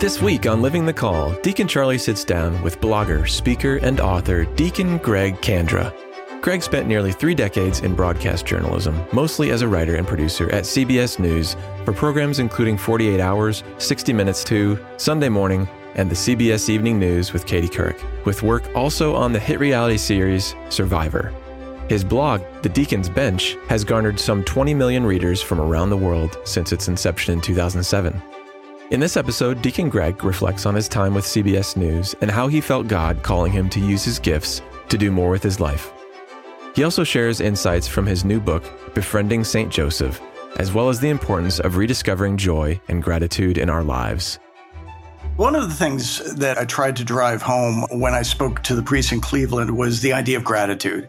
This week on Living the Call, Deacon Charlie sits down with blogger, speaker, and author Deacon Greg Kandra. Greg spent nearly three decades in broadcast journalism, mostly as a writer and producer at CBS News for programs including 48 Hours, 60 Minutes 2, Sunday Morning, and the CBS Evening News with Katie Couric, with work also on the hit reality series Survivor. His blog, The Deacon's Bench, has garnered some 20 million readers from around the world since its inception in 2007. In this episode, Deacon Greg reflects on his time with CBS News and how he felt God calling him to use his gifts to do more with his life. He also shares insights from his new book, Befriending St. Joseph, as well as the importance of rediscovering joy and gratitude in our lives. One of the things that I tried to drive home when I spoke to the priests in Cleveland was the idea of gratitude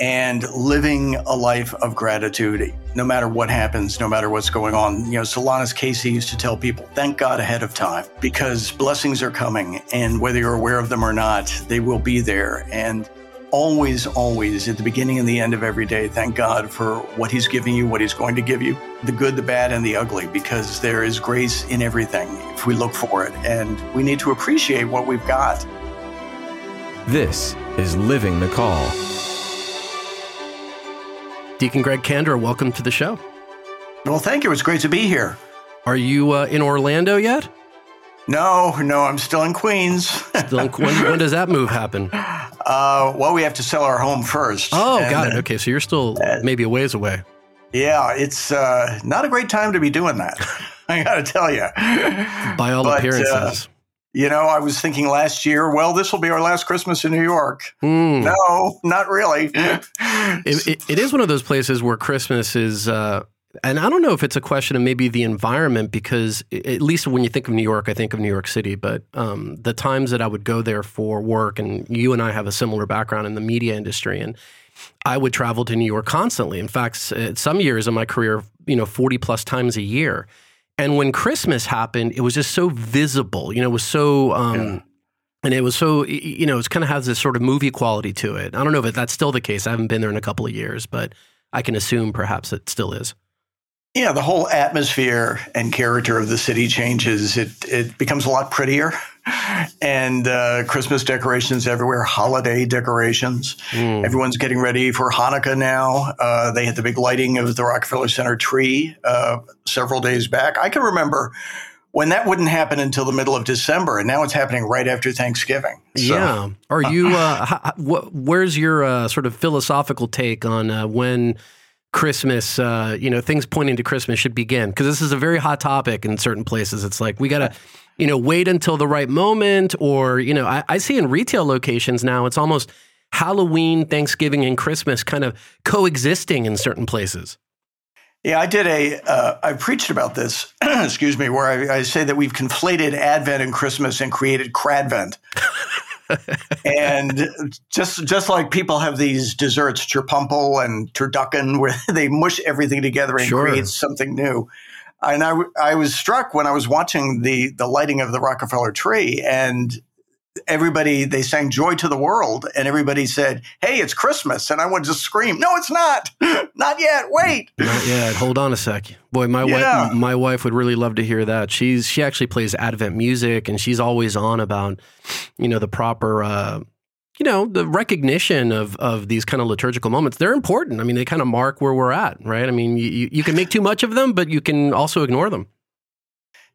and living a life of gratitude no matter what happens, no matter what's going on. You know, Solanus Casey used to tell people, thank God ahead of time because blessings are coming. And whether you're aware of them or not, they will be there. And always, always at the beginning and the end of every day, thank God for what He's giving you, what He's going to give you, the good, the bad, and the ugly, because there is grace in everything if we look for it. And we need to appreciate what we've got. This is Living the Call. Deacon Greg Kandra, welcome to the show. Well, thank you. It's great to be here. Are you uh, in Orlando yet? No, no, I'm still in Queens. still in, when, when, does that move happen? Uh, well, we have to sell our home first. Oh, and, got it. Okay, so you're still uh, maybe a ways away. Yeah, it's uh, not a great time to be doing that. I got to tell you. By all but, uh, appearances. You know, I was thinking last year, well, this will be our last Christmas in New York. Mm. No, not really. it, it, it is one of those places where Christmas is, uh, and I don't know if it's a question of maybe the environment, because at least when you think of New York, I think of New York City. But um, the times that I would go there for work, and you and I have a similar background in the media industry, and I would travel to New York constantly. In fact, some years in my career, you know, 40 plus times a year. And when Christmas happened, it was just so visible. You know, it was so. Um, yeah. And it was so, you know, it kind of has this sort of movie quality to it. I don't know if that's still the case. I haven't been there in a couple of years, but I can assume perhaps it still is. Yeah, the whole atmosphere and character of the city changes. It it becomes a lot prettier, and uh, Christmas decorations everywhere, holiday decorations. Mm. Everyone's getting ready for Hanukkah now. Uh, they had the big lighting of the Rockefeller Center tree uh, several days back. I can remember when that wouldn't happen until the middle of December, and now it's happening right after Thanksgiving. So. Yeah. Are you? Uh, how, where's your uh, sort of philosophical take on uh, when? Christmas, uh, you know, things pointing to Christmas should begin because this is a very hot topic in certain places. It's like we got to, you know, wait until the right moment, or you know, I, I, see in retail locations now it's almost Halloween, Thanksgiving, and Christmas kind of coexisting in certain places. Yeah, I did a. Uh, I preached about this. excuse me, where I, I, say that we've conflated Advent and Christmas and created Cradvent. and just just like people have these desserts, Cherpumple and turducken, where they mush everything together and sure. create something new. And I, I was struck when I was watching the the lighting of the Rockefeller tree, and everybody they sang joy to the world and everybody said hey it's christmas and i wanted to scream no it's not! Not yet! Wait! Not yet. Hold on a sec. Boy my yeah. wife my wife would really love to hear that. She's she actually plays advent music and she's always on about you know the proper uh, you know the recognition of of these kind of liturgical moments. They're important. I mean they kind of mark where we're at right? I mean you, you can make too much of them but you can also ignore them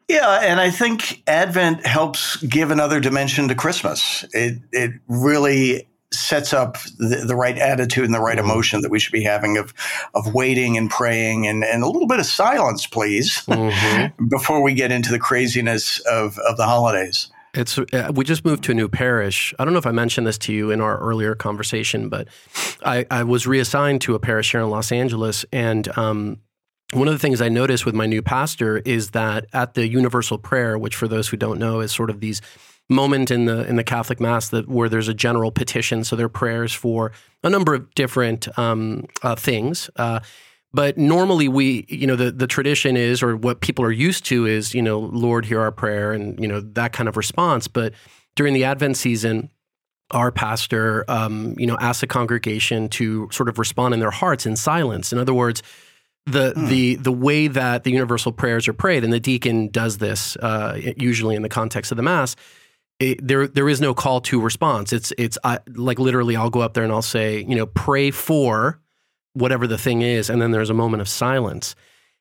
yeah, and I think Advent helps give another dimension to Christmas. It it really sets up the, the right attitude and the right mm-hmm. emotion that we should be having of of waiting and praying and, and a little bit of silence, please, mm-hmm. before we get into the craziness of, of the holidays. It's uh, we just moved to a new parish. I don't know if I mentioned this to you in our earlier conversation, but I, I was reassigned to a parish here in Los Angeles, and um, one of the things I noticed with my new pastor is that at the universal prayer, which for those who don't know is sort of these moment in the in the Catholic Mass that where there's a general petition, so there are prayers for a number of different um, uh, things. Uh, but normally, we you know the the tradition is, or what people are used to is, you know, Lord, hear our prayer, and you know that kind of response. But during the Advent season, our pastor, um, you know, asked the congregation to sort of respond in their hearts in silence. In other words the hmm. the the way that the universal prayers are prayed, and the deacon does this uh, usually in the context of the mass. It, there there is no call to response. It's it's I, like literally, I'll go up there and I'll say, you know, pray for whatever the thing is, and then there's a moment of silence.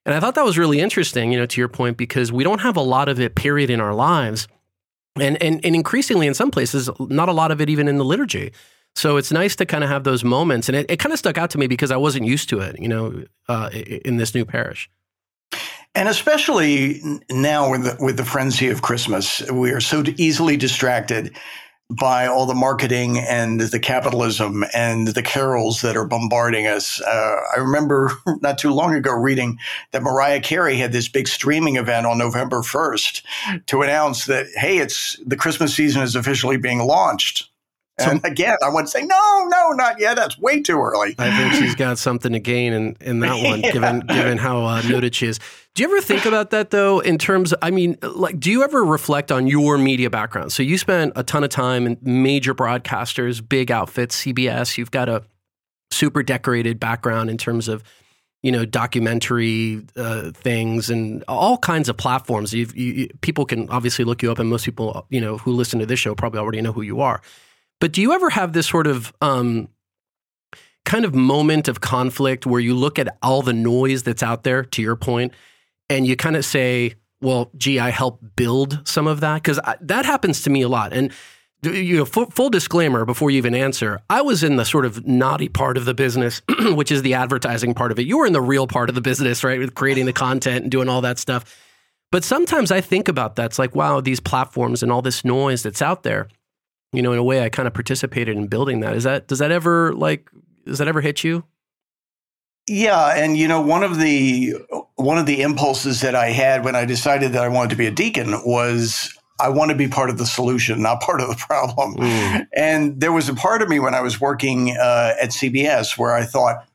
And I thought that was really interesting, you know, to your point, because we don't have a lot of it, period, in our lives. And, and, and increasingly in some places, not a lot of it even in the liturgy. So it's nice to kind of have those moments. And it, it kind of stuck out to me because I wasn't used to it, you know, uh, in this new parish. And especially now with the, with the frenzy of Christmas, we are so easily distracted by all the marketing and the capitalism and the carols that are bombarding us. Uh, I remember not too long ago reading that Mariah Carey had this big streaming event on November 1st to announce that, hey, it's the Christmas season is officially being launched. And so, again, I would say, no, no, not yet. That's way too early. I think she's got something to gain in, in that one, yeah. given given how uh, noted she is. Do you ever think about that though? In terms, I mean, like, do you ever reflect on your media background? So you spent a ton of time in major broadcasters, big outfits, CBS. You've got a super decorated background in terms of you know documentary uh, things and all kinds of platforms. You, you, people can obviously look you up, and most people you know who listen to this show probably already know who you are. But do you ever have this sort of um, kind of moment of conflict where you look at all the noise that's out there, to your point, and you kind of say, well, gee, I helped build some of that? Because that happens to me a lot. And you know, full, full, disclaimer before you even answer, I was in the sort of naughty part of the business, which is the advertising part of it. You were in the real part of the business, right? With creating the content and doing all that stuff. But sometimes I think about that. It's like, wow, these platforms and all this noise that's out there you know, in a way, I kind of participated in building that. Is that does that ever like does that ever hit you? Yeah, and you know, one of the one of the impulses that I had when I decided that I wanted to be a deacon was I want to be part of the solution, not part of the problem. Mm. And there was a part of me when I was working uh, at CBS where I thought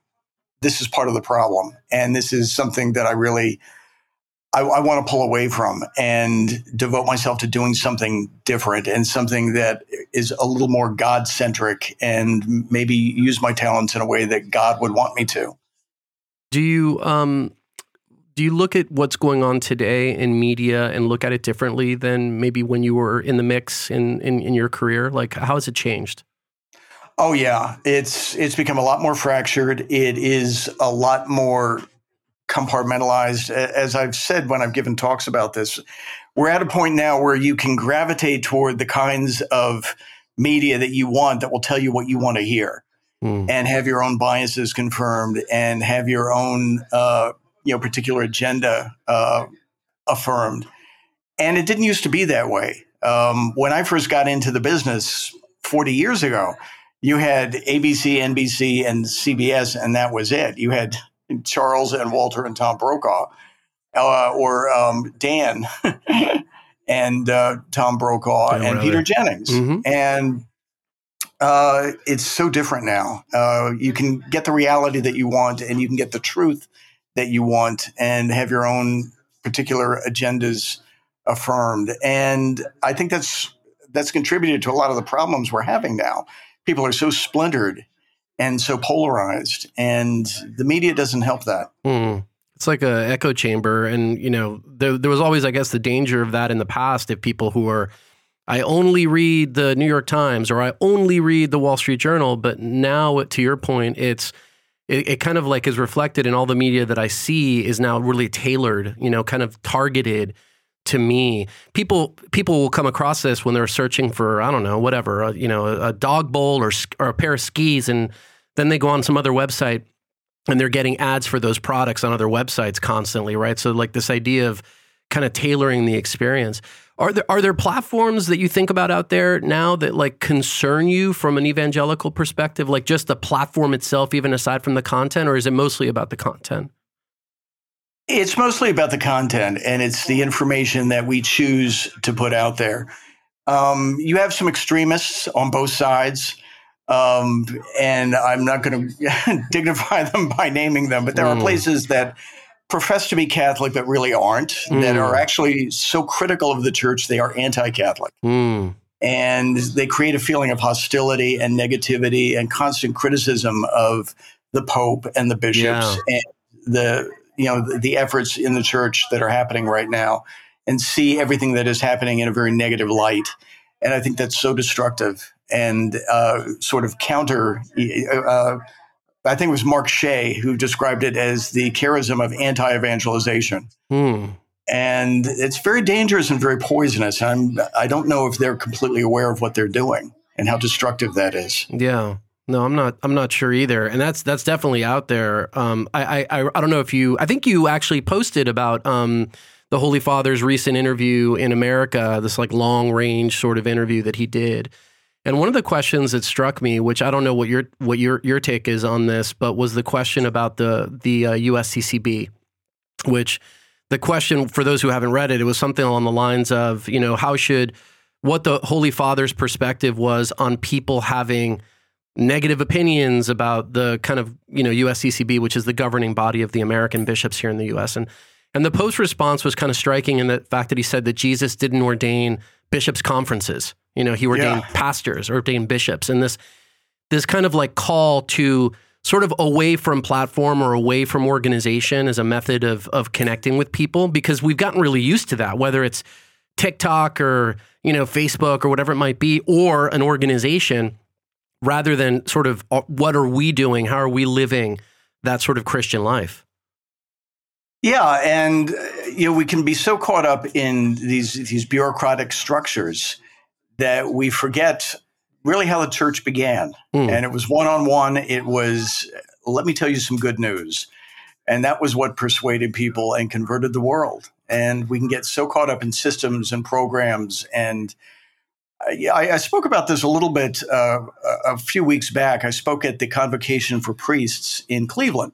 this is part of the problem, and this is something that I really I, I want to pull away from and devote myself to doing something different and something that is a little more God centric and maybe use my talents in a way that God would want me to. Do you um, do you look at what's going on today in media and look at it differently than maybe when you were in the mix in, in, in your career? Like, how has it changed? Oh yeah, it's it's become a lot more fractured. It is a lot more compartmentalized. As I've said when I've given talks about this, we're at a point now where you can gravitate toward the kinds of media that you want that will tell you what you want to hear mm. and have your own biases confirmed and have your own uh, you know particular agenda uh, affirmed. And it didn't used to be that way. Um, when I first got into the business 40 years ago, you had ABC, NBC, and CBS, and that was it. You had Charles and Walter and Tom Brokaw, uh, or um, Dan and uh, Tom Brokaw and really. Peter Jennings. Mm-hmm. And uh, it's so different now. Uh, you can get the reality that you want, and you can get the truth that you want, and have your own particular agendas affirmed. And I think that's that's contributed to a lot of the problems we're having now. People are so splintered and so polarized, and the media doesn't help that. Mm. It's like a echo chamber, and you know there, there was always, I guess, the danger of that in the past. If people who are I only read the New York Times or I only read the Wall Street Journal. But now, to your point, it's it, it, kind of like is reflected in all the media that I see is now really tailored, you know, kind of targeted to me. People people will come across this when they're searching for I don't know whatever, a, you know, a, a dog bowl or or a pair of skis, and then they go on some other website and they're getting ads for those products on other websites constantly, right? So like this idea of kind of tailoring the experience. Are there are there platforms that you think about out there now that like concern you from an evangelical perspective, like just the platform itself, even aside from the content, or is it mostly about the content? It's mostly about the content and it's the information that we choose to put out there. Um, you have some extremists on both sides um, and I'm not going to dignify them by naming them, but there mm. are places that profess to be Catholic but really aren't, mm. that are actually so critical of the church they are anti-Catholic. Mm. And they create a feeling of hostility and negativity and constant criticism of the Pope and the bishops yeah. and the you know the, the efforts in the church that are happening right now and see everything that is happening in a very negative light. And I think that's so destructive and uh, sort of counter. Uh, I think it was Mark Shea who described it as the charism of anti evangelization. Hmm. And it's very dangerous and very poisonous. I'm, I don't know if they're completely aware of what they're doing and how destructive that is. Yeah. No, I'm not. I'm not sure either, and that's that's definitely out there. Um, I, I I don't know if you. I think you actually posted about um, the Holy Father's recent interview in America, this like long range sort of interview that he did. And one of the questions that struck me, which I don't know what your what your your take is on this, but was the question about the the uh, USCCB, which the question for those who haven't read it, it was something along the lines of, you know, how should what the Holy Father's perspective was on people having negative opinions about the kind of you know USCCB, which is the governing body of the American bishops here in the U.S. and and the post response was kind of striking in the fact that he said that Jesus didn't ordain bishops' conferences. You know, he ordained yeah. pastors, ordained bishops, and this this kind of like call to sort of away from platform or away from organization as a method of of connecting with people because we've gotten really used to that, whether it's TikTok or you know Facebook or whatever it might be, or an organization, rather than sort of uh, what are we doing? How are we living that sort of Christian life? Yeah, and uh, you know we can be so caught up in these these bureaucratic structures that we forget really how the church began. Mm. And it was one on one. It was let me tell you some good news, and that was what persuaded people and converted the world. And we can get so caught up in systems and programs and. Yeah, I, I, spoke about this a little bit uh, a few weeks back. I spoke at the Convocation for Priests in Cleveland,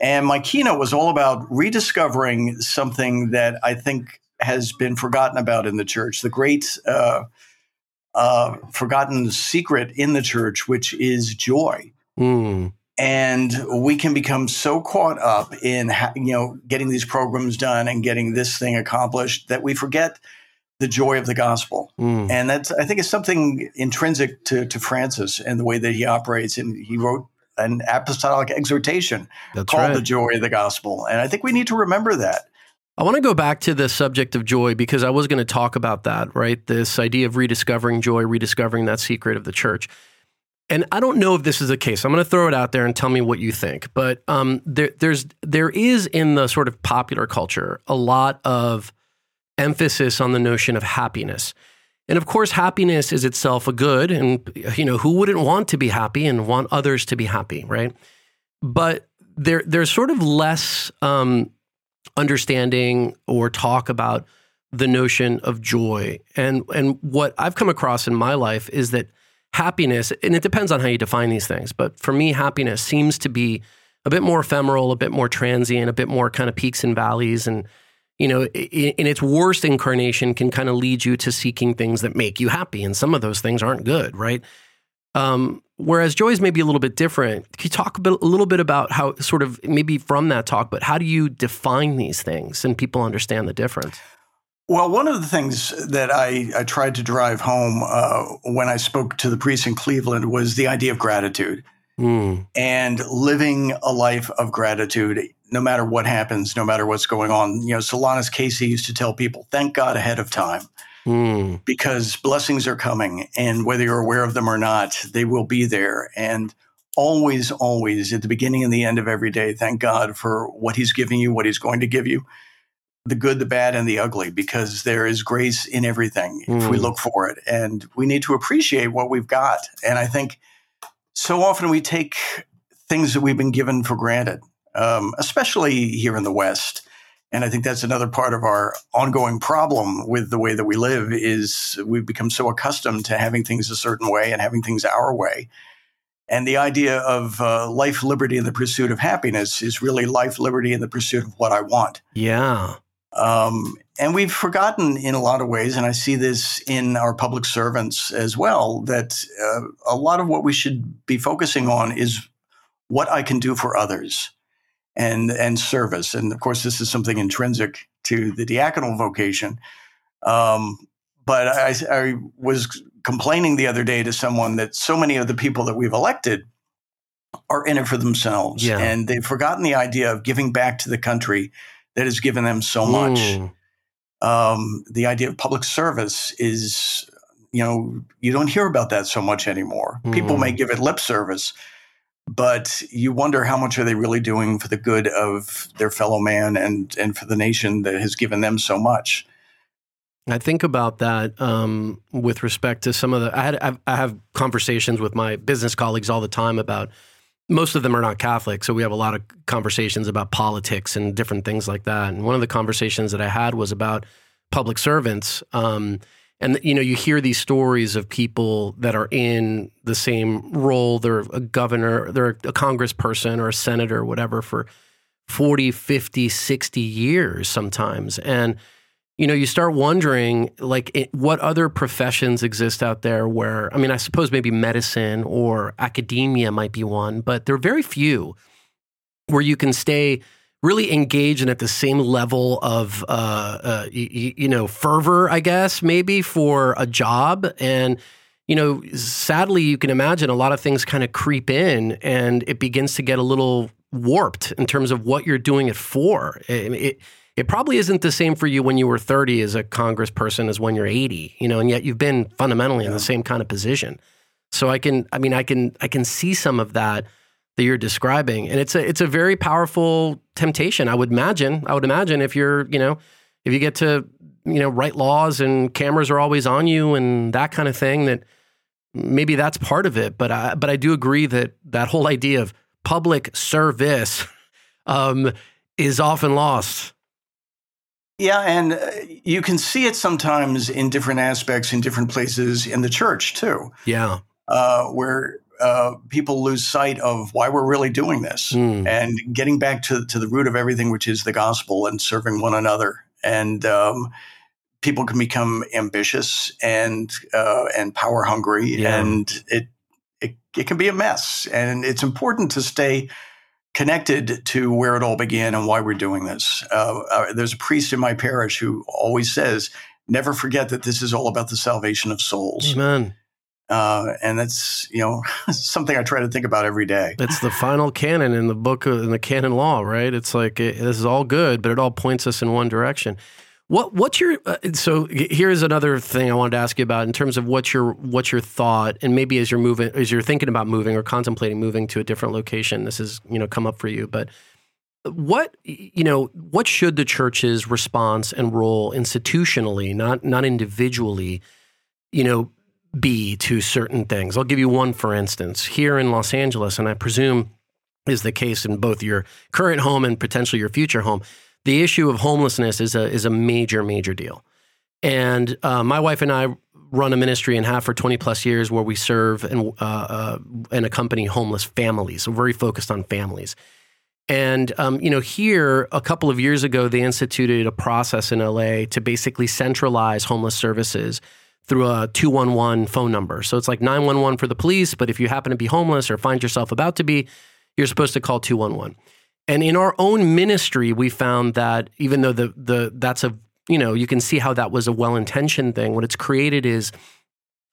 and my keynote was all about rediscovering something that I think has been forgotten about in the church, the great uh, uh, forgotten secret in the church, which is joy. Mm. And we can become so caught up in you know getting these programs done and getting this thing accomplished that we forget the joy of the gospel. Mm. And that's I think it's something intrinsic to, to Francis and the way that he operates. And he wrote an apostolic exhortation That's called right. the joy of the gospel. And I think we need to remember that. I want to go back to the subject of joy because I was going to talk about that, right? This idea of rediscovering joy, rediscovering that secret of the church. And I don't know if this is the case. I'm going to throw it out there and tell me what you think. But um, there, there's there is in the sort of popular culture a lot of emphasis on the notion of happiness. And of course, happiness is itself a good. And, you know, who wouldn't want to be happy and want others to be happy, right? But there, there's sort of less um, understanding or talk about the notion of joy. And, and what I've come across in my life is that happiness, and it depends on how you define these things, but for me, happiness seems to be a bit more ephemeral, a bit more transient, a bit more kind of peaks and valleys. And, you know, in its worst incarnation can kind of lead you to seeking things that make you happy. And some of those things aren't good, right? Um, whereas joy is maybe a little bit different. Can you talk a, bit, a little bit about how, sort of, maybe from that talk, but how do you define these things and people understand the difference? Well, one of the things that I, I tried to drive home uh, when I spoke to the priests in Cleveland was the idea of gratitude mm. and living a life of gratitude no matter what happens, no matter what's going on. You know, Solanus Casey used to tell people, thank God ahead of time mm. because blessings are coming. And whether you're aware of them or not, they will be there. And always, always at the beginning and the end of every day, thank God for what He's giving you, what He's going to give you. The good, the bad, and the ugly, because there is grace in everything mm. if we hmm. look for it. And we need to appreciate what we've got. And I think so often we take things that we've been given for granted um, especially here in the West. And I think that's another part of our ongoing problem with the way that we live is we've become so accustomed to having things a certain way and having things our way. And the idea of uh, life, liberty, and the pursuit of happiness is really life, liberty, and the pursuit of what I want. Yeah. Um, and we've forgotten in a lot of ways, and I see this in our public servants as well, that uh, a lot of what we should be focusing on is what I can do for others and and service. And of course, this is something intrinsic to the diaconal vocation. Um, but I, I, was complaining the other day to someone that so many of the people that we've elected are in it for themselves. Yeah. And they've forgotten the idea of giving back to the country that has given them so much. Mm. Um, the idea of public service is, you know, you don't hear about that so much anymore. People Mm. may give it lip service, but you wonder how much are they really doing for the good of their fellow man and and for the nation that has given them so much. I think about that um, with respect to some of the. I had I have conversations with my business colleagues all the time about. Most of them are not Catholic, so we have a lot of conversations about politics and different things like that. And one of the conversations that I had was about public servants. Um, and you know, you hear these stories of people that are in the same role. They're a governor, they're a congressperson or a senator or whatever for 40, 50, 60 years sometimes. And you know, you start wondering like it, what other professions exist out there where, I mean, I suppose maybe medicine or academia might be one, but there are very few where you can stay really engaged and at the same level of, uh, uh, you, you know, fervor, I guess, maybe for a job. And, you know, sadly, you can imagine a lot of things kind of creep in and it begins to get a little warped in terms of what you're doing it for. It, it, it probably isn't the same for you when you were 30 as a congressperson as when you're 80, you know, and yet you've been fundamentally in the same kind of position. So I can, I mean, I can, I can see some of that that you're describing, and it's a, it's a very powerful temptation. I would imagine, I would imagine if you're, you know, if you get to, you know, write laws and cameras are always on you and that kind of thing, that maybe that's part of it. But I, but I do agree that that whole idea of public service um, is often lost. Yeah, and uh, you can see it sometimes in different aspects in different places in the church too, Yeah. uh, where uh, people lose sight of why we're really doing this Mm. and getting back to, to the root of everything, which is the gospel and serving one another. And um, people can become ambitious and uh, and power hungry, Yeah. and it, it it can be a mess. And it's important to stay connected to where it all began and why we're doing this. Uh, uh, there's a priest in my parish who always says, "Never forget that this is all about the salvation of souls." Amen. Uh, and that's you know something I try to think about every day. It's the final canon in the book in the canon law, right? It's like it, this is all good, but it all points us in one direction. What what's your uh, so here's another thing I wanted to ask you about in terms of what's your what's your thought and maybe as you're moving as you're thinking about moving or contemplating moving to a different location this has you know come up for you but what you know what should the church's response and role institutionally not not individually you know be to certain things. I'll give you one for instance. Here in Los Angeles, and I presume is the case in both your current home and potentially your future home, the issue of homelessness is a is a major major deal. And uh, my wife and I run a ministry and have for 20 plus years where we serve and uh, uh, and accompany homeless families. So very focused on families. And um, you know, here a couple of years ago, they instituted a process in LA to basically centralize homeless services through a 211 phone number. So it's like 911 for the police, but if you happen to be homeless or find yourself about to be, you're supposed to call 211. And in our own ministry, we found that even though the the that's a you know you can see how that was a well intentioned thing, what it's created is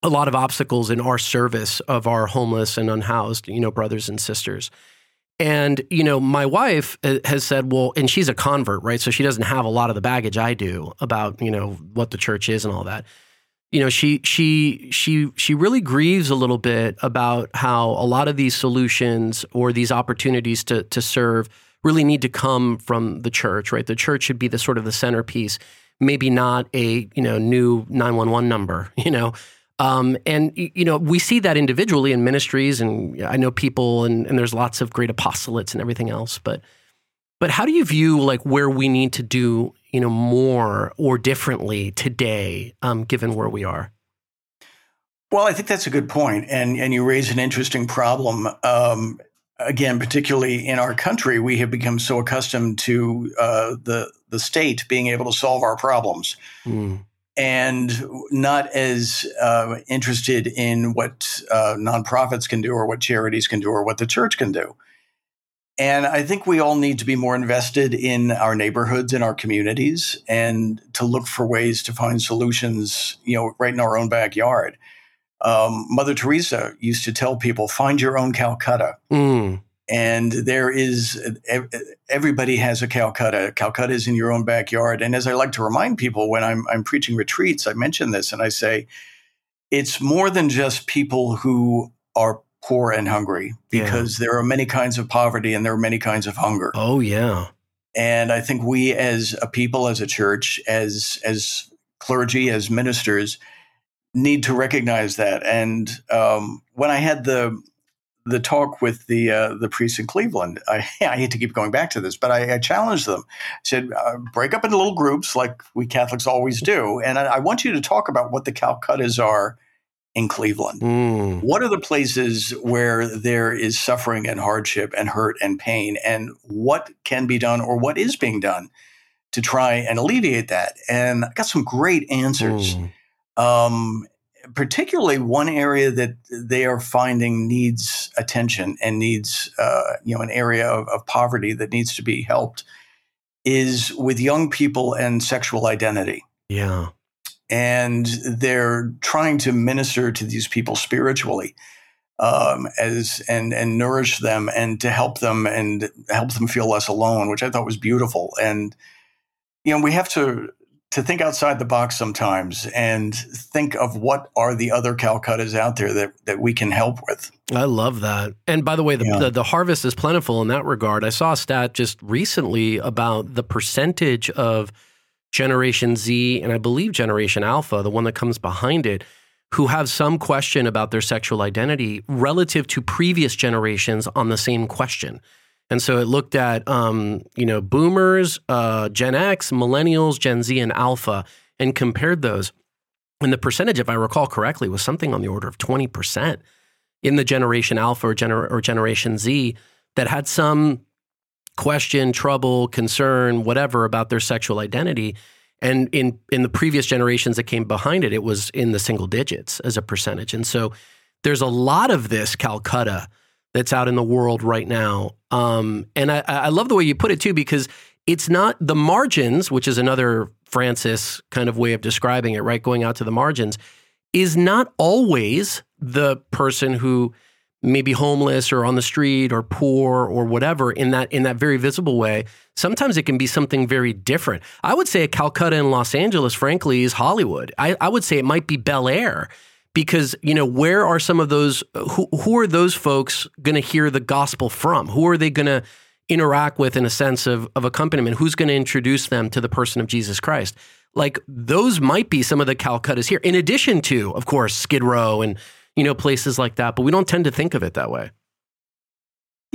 a lot of obstacles in our service of our homeless and unhoused you know brothers and sisters. And you know, my wife uh, has said, well, and she's a convert, right? So she doesn't have a lot of the baggage I do about you know what the church is and all that you know she she she she really grieves a little bit about how a lot of these solutions or these opportunities to to serve really need to come from the church right? The church should be the sort of the centerpiece maybe not a you know new 911 number you know? Um, and you know we see that individually in ministries and i know people and, and there's lots of great apostolates and everything else but but how do you view like where we need to do you know more or differently today, um, given where we are? Well, I think that's a good point, and and you raise an interesting problem. Um, again, particularly in our country, we have become so accustomed to uh, the the state being able to solve our problems, Mm. and not as uh, interested in what uh, nonprofits can do, or what charities can do, or what the church can do. And I think we all need to be more invested in our neighborhoods and our communities and to look for ways to find solutions, you know, right in our own backyard. um, Mother Teresa used to tell people, find your own Calcutta. Mm. And there is, everybody has a Calcutta. Calcutta is in your own backyard. And as I like to remind people when I'm, I'm preaching retreats, I mention this and I say, it's more than just people who are poor and hungry because yeah. there are many kinds of poverty and there are many kinds of hunger. Oh, yeah. And I think we as a people, as a church, as, as clergy, as ministers, need to recognize that. And um, when I had the the talk with the uh, the priests in Cleveland, I, I hate to keep going back to this, but I, I challenged them. I said, uh, break up into little groups like we Catholics always do, and I, I, want you to talk about what the Calcuttas are in Cleveland. Mm. What are the places where there is suffering and hardship and hurt and pain, and what can be done or what is being done to try and alleviate that? And I got some great answers. Mm. Um, particularly one area that they are finding needs attention and needs, uh, you know, an area of, of, poverty that needs to be helped is with young people and sexual identity. Yeah. And they're trying to minister to these people spiritually um, as and and nourish them and to help them and help them feel less alone, which I thought was beautiful. And you know, we have to to think outside the box sometimes and think of what are the other Calcuttas out there that, that we can help with. I love that. And by the way, the, yeah. the, the, harvest is plentiful in that regard. I saw a stat just recently about the percentage of Generation Z and I believe Generation Alpha, the one that comes behind it, who have some question about their sexual identity relative to previous generations on the same question. And so it looked at, um, you know, boomers, uh, Gen X, millennials, Gen Z, and alpha, and compared those. And the percentage, if I recall correctly, was something on the order of 20% in the generation alpha or, gener- or generation Z that had some question, trouble, concern, whatever about their sexual identity. And in, in the previous generations that came behind it, it was in the single digits as a percentage. And so there's a lot of this Calcutta that's out in the world right now. Um, and I, I love the way you put it too, because it's not the margins, which is another Francis kind of way of describing it, right? Going out to the margins is not always the person who may be homeless or on the street or poor or whatever in that in that very visible way. Sometimes it can be something very different. I would say a Calcutta and Los Angeles, frankly, is Hollywood. I, I would say it might be Bel Air because you know where are some of those who, who are those folks going to hear the gospel from who are they going to interact with in a sense of, of accompaniment who's going to introduce them to the person of jesus christ like those might be some of the calcuttas here in addition to of course skid row and you know places like that but we don't tend to think of it that way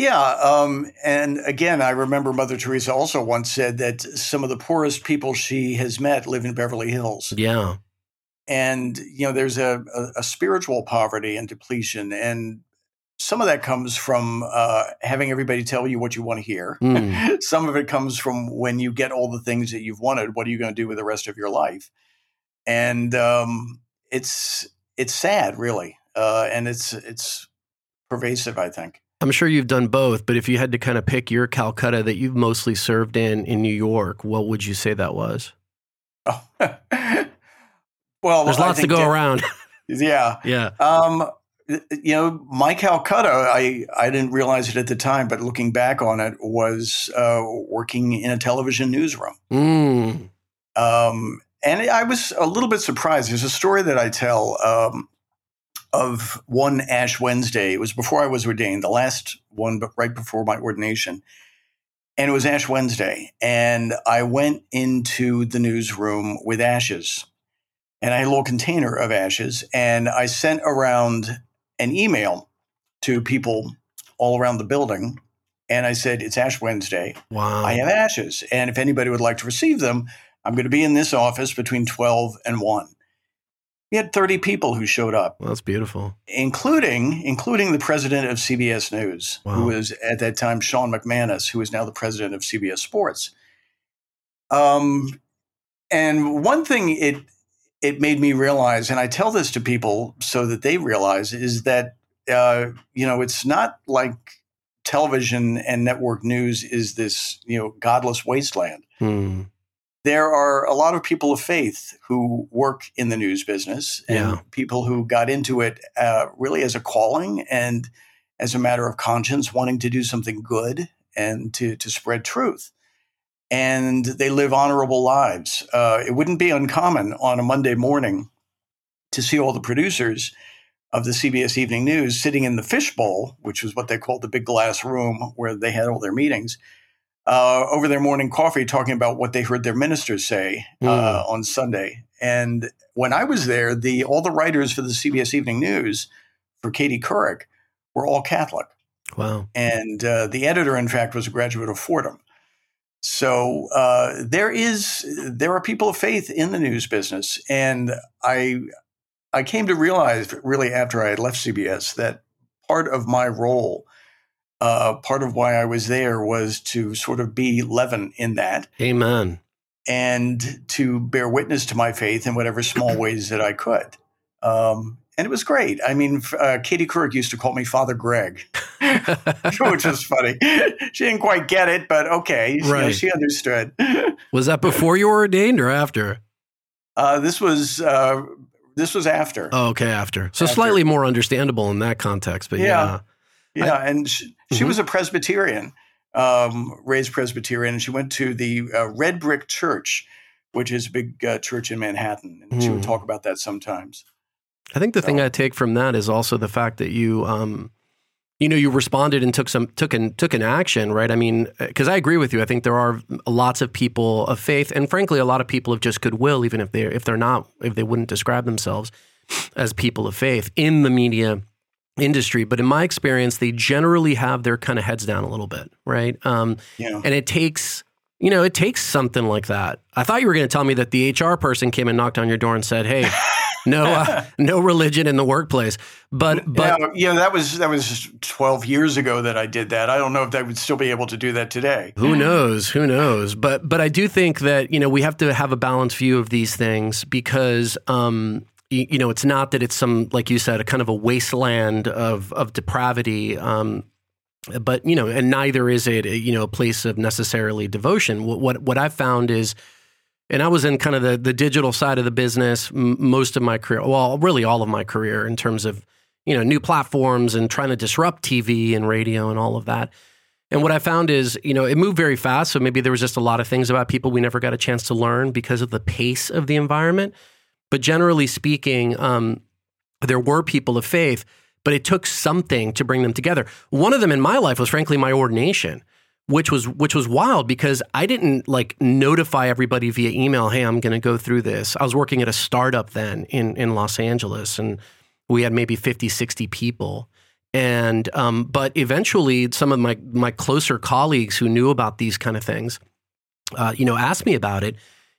yeah. Um, and again, I remember Mother Teresa also once said that some of the poorest people she has met live in Beverly Hills. Yeah and you know there's a, a, a, spiritual poverty and depletion and some of that comes from uh, having everybody tell you what you want to hear mm. some of it comes from when you get all the things that you've wanted what are you going to do with the rest of your life and um, it's it's sad really uh, and it's it's pervasive i think I'm sure you've done both, but if you had to kind of pick your Calcutta that you've mostly served in in New York, what would you say that was? Oh, Well, there's lots to go that, around. yeah, yeah. Um, you know, my Calcutta, I, I didn't realize it at the time, but looking back on it, was uh, working in a television newsroom. Mm. Um, and I was a little bit surprised. There's a story that I tell um, of one Ash Wednesday. It was before I was ordained, the last one, but right before my ordination. And it was Ash Wednesday. And I went into the newsroom with ashes and I had a little container of ashes, and I sent around an email to people all around the building. And I said, It's Ash Wednesday. Wow. I have ashes. And if anybody would like to receive them, I'm going to be in this office between 12 and 1. We had 30 people who showed up. Well, that's beautiful. Including including the president of CBS News, wow. who was at that time Sean McManus, who is now the president of CBS Sports. Um, and one thing it it made me realize, and I tell this to people so that they realize, is that uh, you know it's not like television and network news is this you know godless wasteland. Hmm. There are a lot of people of faith who work in the news business and Yeah. people who got into it uh, really as a calling and as a matter of conscience, wanting to do something good and to, to spread truth. And they live honorable lives. Uh, it wouldn't be uncommon on a Monday morning to see all the producers of the CBS Evening News sitting in the fishbowl, which was what they called the big glass room where they had all their meetings, uh, over their morning coffee, talking about what they heard their ministers say uh, on Sunday. And when I was there, the all the writers for the CBS Evening News for Katie Couric were all Catholic, Wow. and uh, the editor, in fact, was a graduate of Fordham. So uh, there is there are people of faith in the news business, and I I came to realize really after I had left CBS that part of my role, uh, part of why I was there, was to sort of be leaven in that Amen. and to bear witness to my faith in whatever small ways that I could. Um, and it was great. I mean, uh, Katie Couric used to call me Father Greg, which was funny. She didn't quite get it, but okay, you know, she understood. Was that before you were ordained or after? Uh, this was uh, this was after. Oh, okay, after. So After. slightly more understandable in that context, but yeah. Yeah. Yeah, and she, she Mhm. was a Presbyterian, um, raised Presbyterian, and she went to the uh, Red Brick Church, which is a big uh, church in Manhattan, and she would Hmm. talk about that sometimes. I think the thing I take from that is also the fact that you, um, you know, you responded and took some took an took an action, right? I mean, because I agree with you. I think there are lots of people of faith, and frankly, a lot of people of just goodwill, even if they're if they're not if they wouldn't describe themselves as people of faith in the media industry. But in my experience, they generally have their kind of heads down a little bit, right? Um, You know, and it takes you know it takes something like that i thought you were going to tell me that the hr person came and knocked on your door and said hey no uh, no religion in the workplace but but yeah, yeah, that was that was twelve years ago that I did that. I don't know if I would still be able to do that today. who knows who knows but but i do think that you know we have to have a balanced view of these things because um you, know it's not that it's some like you said a kind of a wasteland of of depravity um but you know and neither is it you know a place of necessarily devotion what what, what i've found is and I was in kind of the, the digital side of the business m- most of my career. Well, really all of my career in terms of you know new platforms and trying to disrupt TV and radio and all of that. And what I found is, you know, it moved very fast. So maybe there was just a lot of things about people we never got a chance to learn because of the pace of the environment. But generally speaking, um, there were people of faith, but it took something to bring them together. One of them in my life was frankly my ordination which was which was wild because I didn't like notify everybody via email, "Hey, I'm going to go through this." I was working at a startup then in in Los Angeles and we had maybe 50, 60 people. And um, but eventually some of my my closer colleagues who knew about these kind of things uh, you know, asked me about it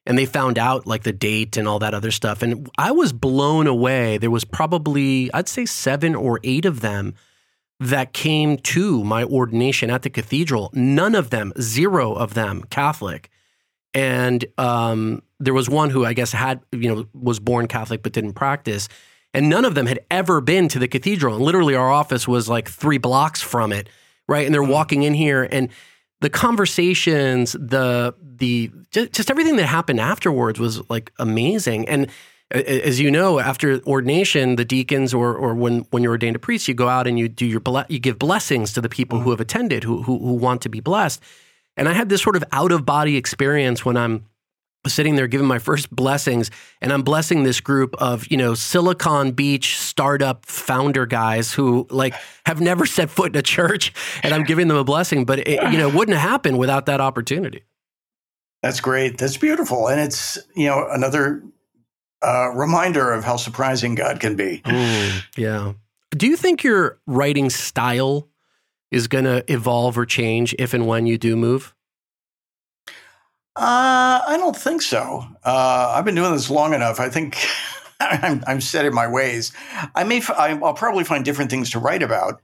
and they found out like the date and all that other stuff. And I was blown away. There was probably, I'd say seven or eight of them that came to my ordination at the cathedral. None of them, zero of them, Catholic. And um, there was one who I guess had, you know, was born Catholic but didn't practice. And none of them had ever been to the cathedral. And literally, our office was like three blocks from it, right? And they're walking in here, and the conversations, the the just, just everything that happened afterwards was like amazing. And as you know, after ordination, the deacons or or when when you're ordained a priest, you go out and you do your you give blessings to the people who mm-hmm. have attended, who, who who want to be blessed. And I had this sort of out of body experience when I'm sitting there giving my first blessings and I'm blessing this group of, you know, Silicon Beach startup founder guys who like have never set foot in a church and I'm giving them a blessing, but it, you know, wouldn't have happened without that opportunity. That's great. That's beautiful, and it's you know another uh, reminder of how surprising God can be. yeah. Do you think your writing style is going to evolve or change if and when you do move? Uh, I don't think so. Uh, I've been doing this long enough. I think I'm, I'm set in my ways. I may, f- I'll probably find different things to write about.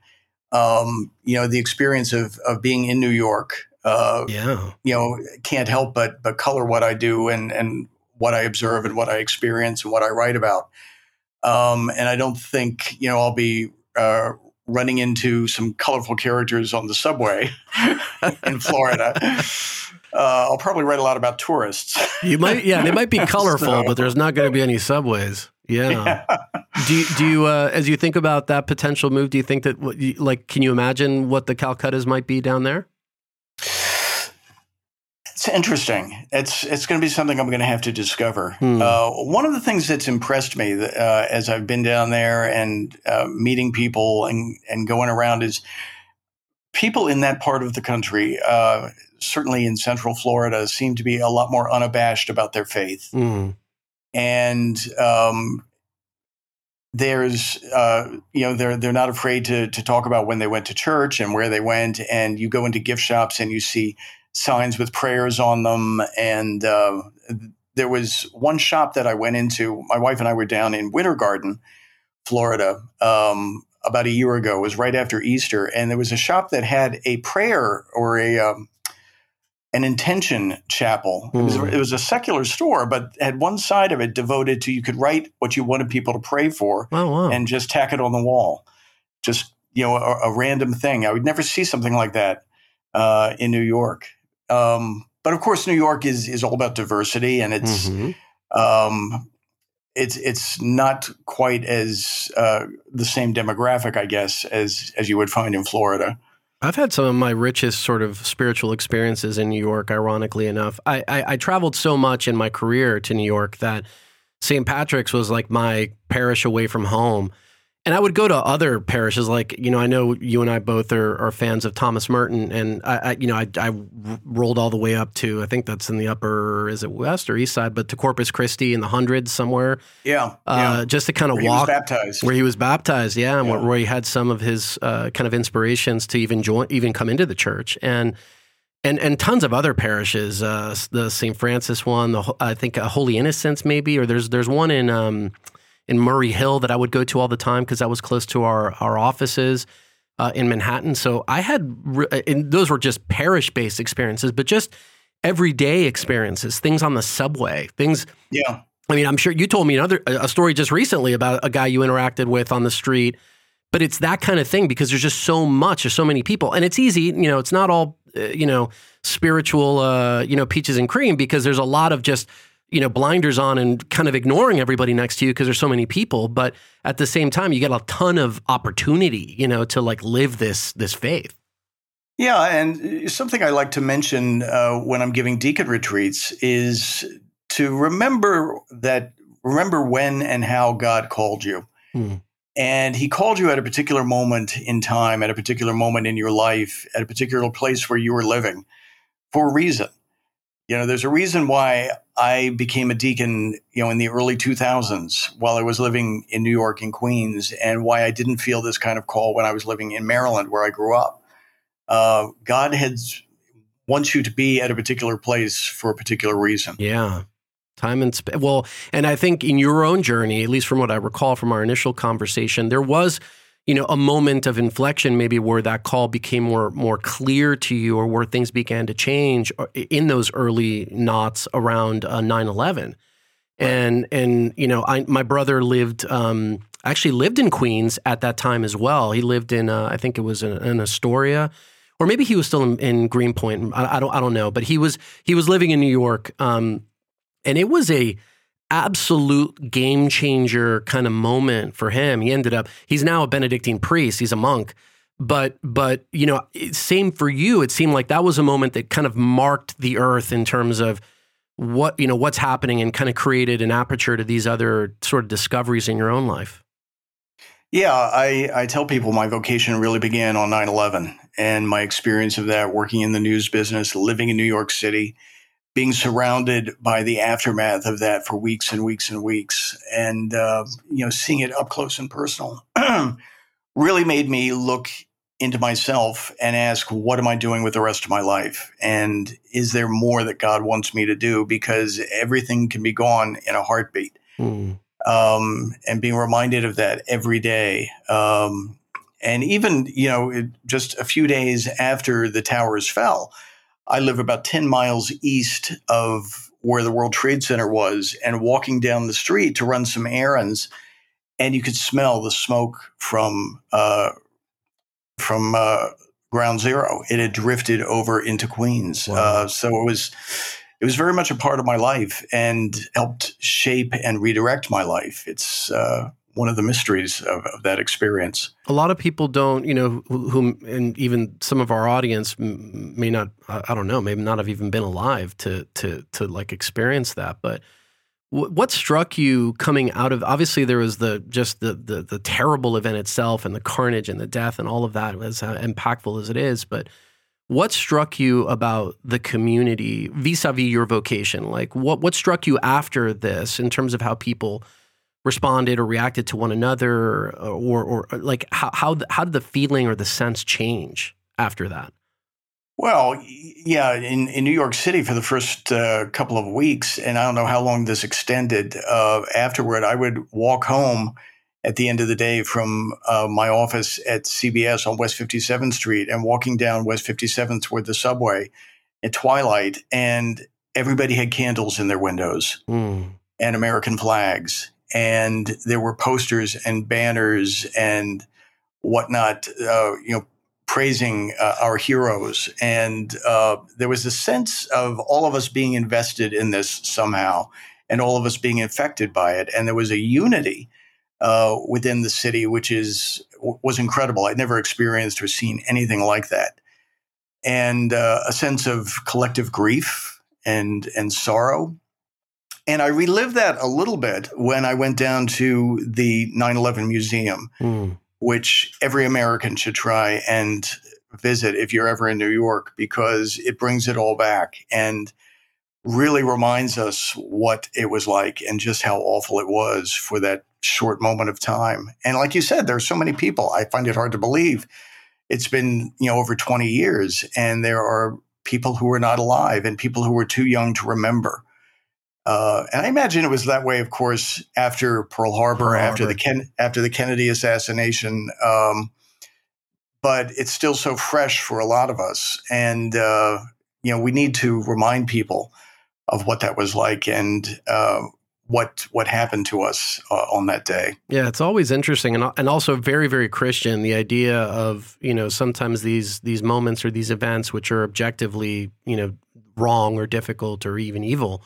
Um, you know, the experience of of being in New York. Uh, Yeah. you know, can't help but but color what I do and and what I observe and what I experience and what I write about. Um, and I don't think you know I'll be uh, running into some colorful characters on the subway in Florida. uh, I'll probably write a lot about tourists. You might, yeah, they might be colorful, so. but there's not going to be any subways. Yeah. yeah. do you, do you uh, as you think about that potential move? Do you think that like can you imagine what the Calcuttas might be down there? It's interesting. It's it's going to be something I'm going to have to discover. Hmm. Uh, one of the things that's impressed me uh, as I've been down there and uh, meeting people and and going around is people in that part of the country, uh, certainly in Central Florida, seem to be a lot more unabashed about their faith, hmm. and um, there's uh, you know they're they're not afraid to to talk about when they went to church and where they went, and you go into gift shops and you see signs with prayers on them. And uh, there was one shop that I went into. My wife and I were down in Winter Garden, Florida, um, about a year ago. It was right after Easter, and there was a shop that had a prayer or a um, an intention chapel. Mm. It, was, hmm. it, was, a secular store, but had one side of it devoted to you could write what you wanted people to pray for, oh, wow. and just tack it on the wall. Just you know, a, a random thing. I would never see something like that uh, in New York. Um, but of course, New York is is all about diversity, and it's mm-hmm. um, it's it's not quite as uh, the same demographic, I guess, as as you would find in Florida. I've had some of my richest sort of spiritual experiences in New York. Ironically enough, I, I, I traveled so much in my career to New York that St. Patrick's was like my parish away from home. And I would go to other parishes, like you know, I know you and I both are, are fans of Thomas Merton, and I, I you know, I, I, rolled all the way up to I think that's in the upper, is it west or east side, but to Corpus Christi in the hundreds somewhere. Yeah, uh, yeah. just to kind of walk baptized where he was baptized, yeah, and yeah. where he had some of his uh, kind of inspirations to even join, even come into the church, and and and tons of other parishes, uh, the St. Francis one, the I think uh, Holy Innocents maybe, or there's there's one in. Um, in Murray Hill that I would go to all the time because that was close to our our offices uh, in Manhattan. So I had, uh, and those were just parish based experiences, but just everyday experiences, things on the subway, things. Yeah. I mean, I'm sure you told me another a story just recently about a guy you interacted with on the street, but it's that kind of thing because there's just so much, there's so many people, and it's easy. You know, it's not all uh, you know spiritual, uh, you know, peaches and cream because there's a lot of just you know blinders on and kind of ignoring everybody next to you because there's so many people but at the same time you get a ton of opportunity you know to like live this this faith. Yeah and something i like to mention uh, when i'm giving deacon retreats is to remember that remember when and how god called you. Hmm. and he called you at a particular moment in time at a particular moment in your life at a particular place where you were living for a reason. You know, there's a reason why I became a deacon, you know, in the early 2000s while I was living in New York and Queens, and why I didn't feel this kind of call when I was living in Maryland, where I grew up. Uh, God had wants you to be at a particular place for a particular reason. Yeah. Time and sp- well, and I think in your own journey, at least from what I recall from our initial conversation, there was you know a moment of inflection maybe where that call became more more clear to you or where things began to change uh, in those early knots around uh, 9-11 and and you know I, my brother lived um, actually lived in queens at that time as well. He lived in uh, i think it was in, in, astoria or maybe he was still in, in greenpoint. I, I, don't i don't know. But he was he was living in new york um, and it was a absolute game changer kind of moment for him. He ended up he's now a Benedictine priest, he's a monk. But but you know, same for you. It seemed like that was a moment that kind of marked the earth in terms of what you know what's happening and kind of created an aperture to these other sort of discoveries in your own life. Yeah, I, I tell people my vocation really began on 9 11 and my experience of that working in the news business, living in New York City, being surrounded by the aftermath of that for weeks and weeks and weeks, and uh, you know, seeing it up close and personal, really made me look into myself and ask, what am I doing with the rest of my life? And is there more that God wants me to do? Because everything can be gone in a heartbeat. Mm. Um, and being reminded of that every day. Um, and even, you know, it, just a few days after the towers fell, I live about 10 miles east of where the World Trade Center was, and walking down the street to run some errands, and you could smell the smoke from uh, from uh, ground zero. It had drifted over into Queens. Wow. Uh, so it was it was very much a part of my life and helped shape and redirect my life. It's uh, one of the mysteries of, of, that experience. A lot of people don't, you know, whom and even some of our audience may not, I don't know, maybe not have even been alive to to to like experience that. But what struck you coming out of? Obviously, there was the just the the, the terrible event itself and the carnage and the death and all of that, as uh, impactful as it is. But what struck you about the community vis-a-vis your vocation? Like, what what struck you after this in terms of how people responded or reacted to one another, or or, or like how how how did the feeling or the sense change after that? Well, yeah, in, in New York City for the first uh, couple of weeks, and I don't know how long this extended. Uh, afterward, I would walk home at the end of the day from uh, my office at CBS on West 57th Street and walking down West 57th toward the subway at twilight, and everybody had candles in their windows mm. and American flags, and there were posters and banners and whatnot. Uh, you know praising uh, our heroes. And uh, there was a sense of all of us being invested in this somehow and all of us being infected by it. And there was a unity uh, within the city, which is was incredible. I'd never experienced or seen anything like that. And uh, a sense of collective grief and and sorrow. And I relived that a little bit when I went down to the 9 11 museum. Mm which every American should try and visit if you're ever in New York because it brings it all back and really reminds us what it was like and just how awful it was for that short moment of time. And like you said, there are so many people. I find it hard to believe. It's been, you know, over 20 years and there are people who are not alive and people who are too young to remember. Uh, and I imagine it was that way, of course, after Pearl Harbor, Pearl after Harbor. the Ken- after the Kennedy assassination. Um, but it's still so fresh for a lot of us, and uh, you know we need to remind people of what that was like and uh, what what happened to us uh, on that day. Yeah, it's always interesting and and also very very Christian. The idea of you know sometimes these these moments or these events which are objectively you know wrong or difficult or even evil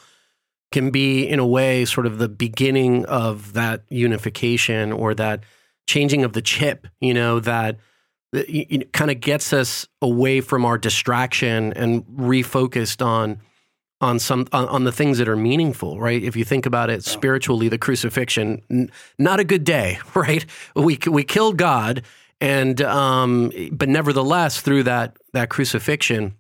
can be, in a way, sort of the beginning of that unification or that changing of the chip, you know, that kind of gets us away from our distraction and refocused on on some on, on, the things that are meaningful right? If you think about it spiritually the crucifixion n- not a good day right? We we killed god and um but nevertheless through that that crucifixion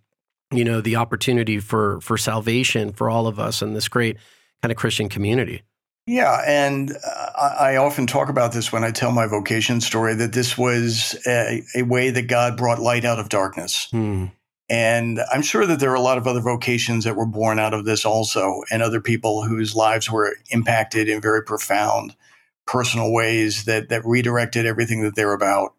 you know the opportunity for for salvation for all of us in this great kind of Christian community. Yeah, and uh, I often talk about this when I tell my vocation story that this was a, a way that God brought light out of darkness. Hmm. And I'm sure that there are a lot of other vocations that were born out of this also, and other people whose lives were impacted in very profound personal ways that that redirected everything that they're about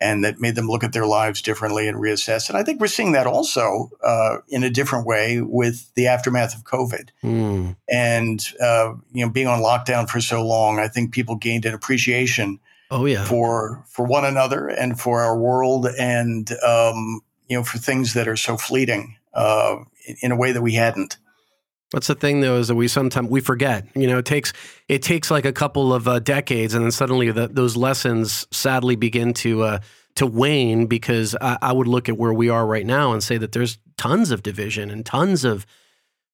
and that made them look at their lives differently and reassess. And I think we're seeing that also uh, in a different way with the aftermath of COVID. Mm. And uh, you know, being on lockdown for so long, I think people gained an appreciation. Oh yeah, for for one another and for our world, and um, you know, for things that are so fleeting uh, in a way that we hadn't. That's the thing, though, is that we sometimes we forget. You know, it takes it takes like a couple of uh, decades, and then suddenly the, those lessons sadly begin to uh, to wane. Because I, I, would look at where we are right now and say that there's tons of division and tons of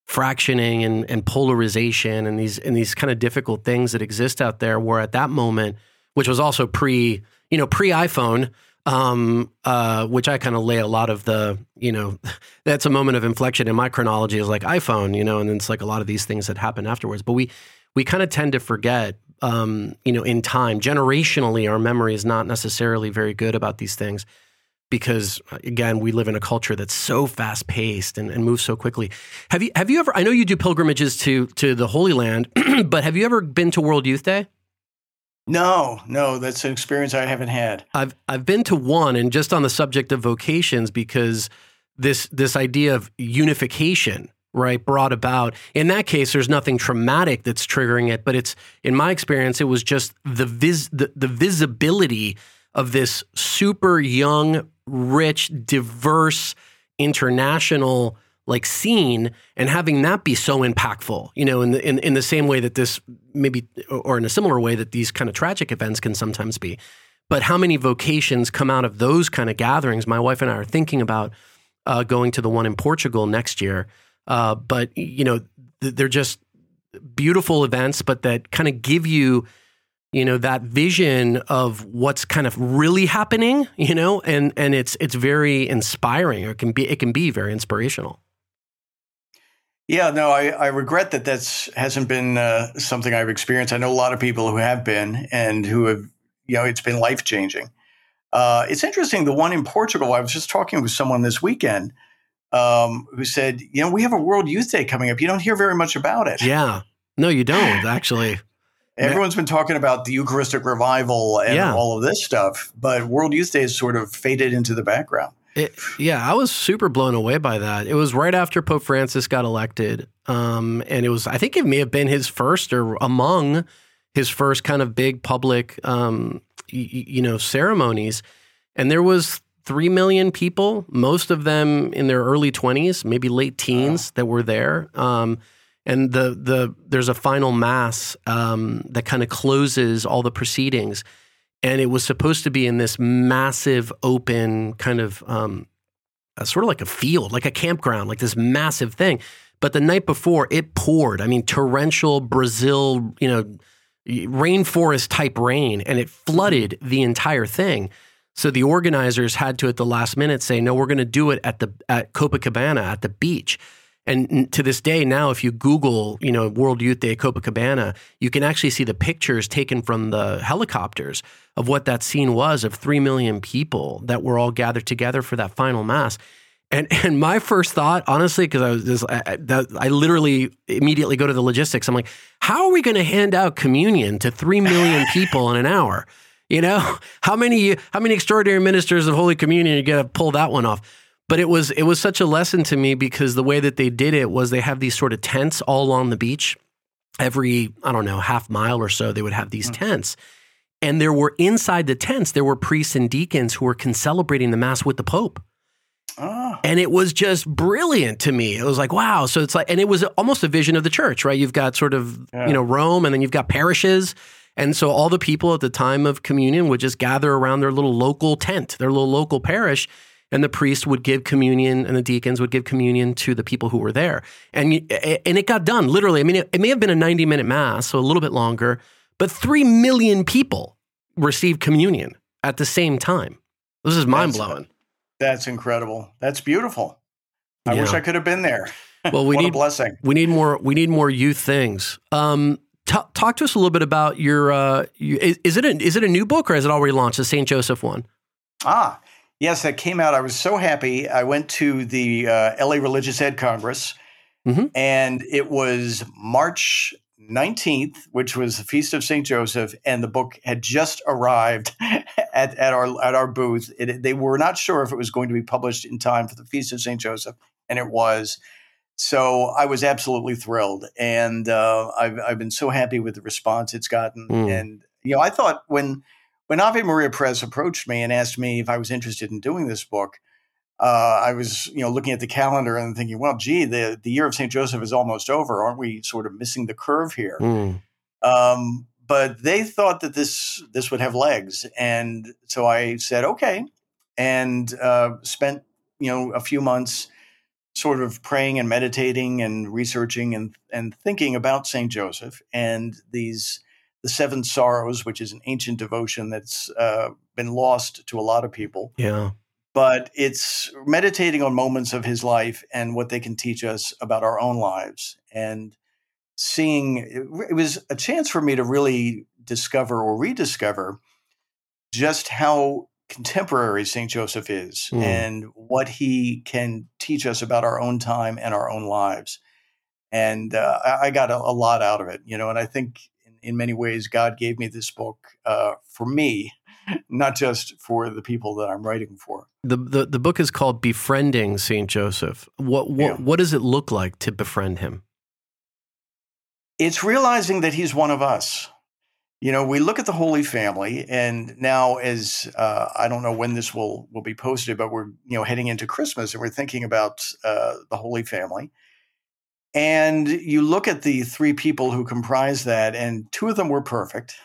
fractioning and, and polarization and these and these kind of difficult things that exist out there. Where at that moment, which was also pre you know pre iPhone, um, uh, which I kind of lay a lot of the, you know, that's a moment of inflection in my chronology is like iPhone, you know, and then it's like a lot of these things that happen afterwards. But we we kind of tend to forget, um, you know, in time, generationally, our memory is not necessarily very good about these things because again, we live in a culture that's so fast paced and, and moves so quickly. Have you have you ever? I know you do pilgrimages to to the Holy Land, but have you ever been to World Youth Day? No, no, that's an experience I haven't had. I've I've been to one, and just on the subject of vocations, because this this idea of unification, right, brought about. In that case, there's nothing traumatic that's triggering it, but it's in my experience, it was just the vis the, the visibility of this super young rich, diverse, international like seen and having that be so impactful, you know, in the, in, in the same way that this maybe, or in a similar way that these kind of tragic events can sometimes be. But how many vocations come out of those kind of gatherings? My wife and I are thinking about uh, going to the one in Portugal next year. Uh, but, you know, they're just beautiful events, but that kind of give you, you know, that vision of what's kind of really happening, you know, and and it's it's very inspiring. It can be it can be very inspirational. Yeah, no, I, I regret that that's hasn't been uh, something I've experienced. I know a lot of people who have been and who have, you know, it's been life changing. Uh, it's interesting. The one in Portugal, I was just talking with someone this weekend um, who said, you know, we have a World Youth Day coming up. You don't hear very much about it. Yeah. No, you don't actually. Everyone's been talking about the Eucharistic revival and yeah. all of this stuff, but World Youth Day has sort of faded into the background. It, yeah, I was super blown away by that. It was right after Pope Francis got elected, um, and it was I think it may have been his first or among his first kind of big public, um, y- you know, ceremonies, and there was three million people, most of them in their early twenties, maybe late teens, wow. that were there. Um, and the the there's a final mass um, that kind of closes all the proceedings, and it was supposed to be in this massive open kind of um, sort of like a field, like a campground, like this massive thing. But the night before, it poured. I mean, torrential Brazil, you know, rainforest type rain, and it flooded the entire thing. So the organizers had to, at the last minute, say, "No, we're going to do it at the at Copacabana at the beach." And to this day, now, if you Google, you know, World Youth Day Copacabana, you can actually see the pictures taken from the helicopters of what that scene was of three million people that were all gathered together for that final mass. And and my first thought, honestly, because I was just, I, I, literally immediately go to the logistics. I'm like, how are we going to hand out communion to three million people in an hour? You know, how many how many extraordinary ministers of Holy Communion are going to pull that one off? But it was it was such a lesson to me because the way that they did it was they have these sort of tents all along the beach. Every i don't know half mile or so they would have these mm. tents. And there were inside the tents there were priests and deacons who were celebrating the mass with the pope. Oh. and it was just brilliant to me. It was like wow. So it's like and it was almost a vision of the church right? You've got sort of yeah. you know rome and then you've got parishes. And so all the people at the time of communion would just gather around their little local tent their little local parish and the priest would give communion and the deacons would give communion to the people who were there. And, and it got done literally. I mean, it, it may have been a 90 minute mass, so a little bit longer, but 3 million people received communion at the same time. This is mind blowing. That's, incredible. That's beautiful. I yeah. wish I could have been there. Well, we need blessing. We need more. We need more youth things. Um, t- talk to us a little bit about your. Uh, you, is, is, it a, is it a new book or has it already launched? The Saint Joseph one. Ah, Yes, that came out. I was so happy. I went to the uh, LA Religious Ed Congress, mm-hmm. and it was March 19th, which was the Feast of St. Joseph, and the book had just arrived at, at, our, at our booth. It, they were not sure if it was going to be published in time for the Feast of St. Joseph, and it was. So I was absolutely thrilled, and uh, I've, I've been so happy with the response it's gotten. Mm. And you know, I thought when when Ave Maria Press approached me and asked me if I was interested in doing this book, uh, I was, you know, looking at the calendar and thinking, well, gee, the, the year of St. Joseph is almost over. Aren't we sort of missing the curve here? Mm. Um, but they thought that this this would have legs, and so I said okay, and uh, spent you know a few months sort of praying and meditating and researching and and thinking about Saint Joseph and these the Seven Sorrows, which is an ancient devotion that's uh, been lost to a lot of people. Yeah. But it's meditating on moments of his life and what they can teach us about our own lives. And seeing it was a chance for me to really discover or rediscover just how contemporary St. Joseph is mm. and what he can teach us about our own time and our own lives. And uh, I got a, a, lot out of it, you know, and I think in many ways, God gave me this book uh, for me, not just for the people that I'm writing for. The, the, the book is called Befriending St. Joseph. What, what, yeah. what does it look like to befriend him? It's realizing that he's one of us. you know, we look at the Holy Family, and now as uh, I don't know when this will will be posted, but we're you know heading into Christmas, and we're thinking about uh, the Holy Family. And you look at the three people who comprise that, and two of them were perfect,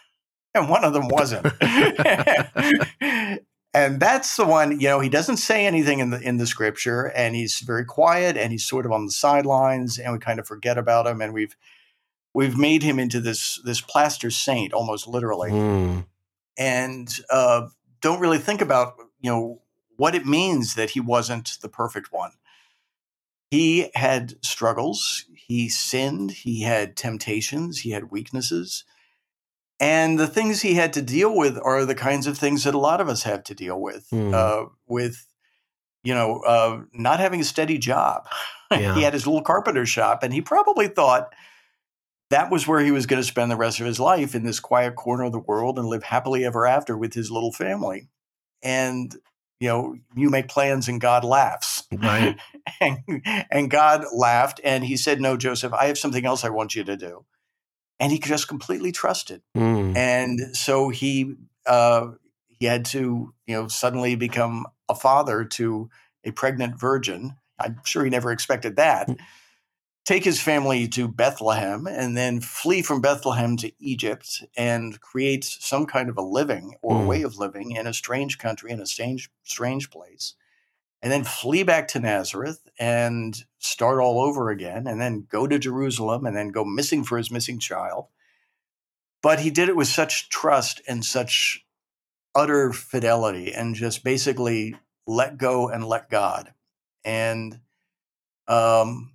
and one of them wasn't. and that's the one, you know, he doesn't say anything in the in the scripture, and he's very quiet, and he's sort of on the sidelines, and we kind of forget about him, and we've we've made him into this this plaster saint, almost literally, mm. and uh, don't really think about you know what it means that he wasn't the perfect one. He had struggles, he sinned, he had temptations, he had weaknesses. And the things he had to deal with are the kinds of things that a lot of us have to deal with, mm. uh, with, you know, uh, not having a steady job. Yeah. he had his little carpenter shop, and he probably thought that was where he was going to spend the rest of his life in this quiet corner of the world and live happily ever after with his little family. And you know, you make plans and God laughs. Right. and, and God laughed and he said, No, Joseph, I have something else I want you to do. And he just completely trusted. Mm. And so he uh, he had to, you know, suddenly become a father to a pregnant virgin. I'm sure he never expected that. Take his family to Bethlehem and then flee from Bethlehem to Egypt and create some kind of a living or mm. way of living in a strange country, in a strange, strange place, and then flee back to Nazareth and start all over again, and then go to Jerusalem and then go missing for his missing child. But he did it with such trust and such utter fidelity and just basically let go and let God. And um,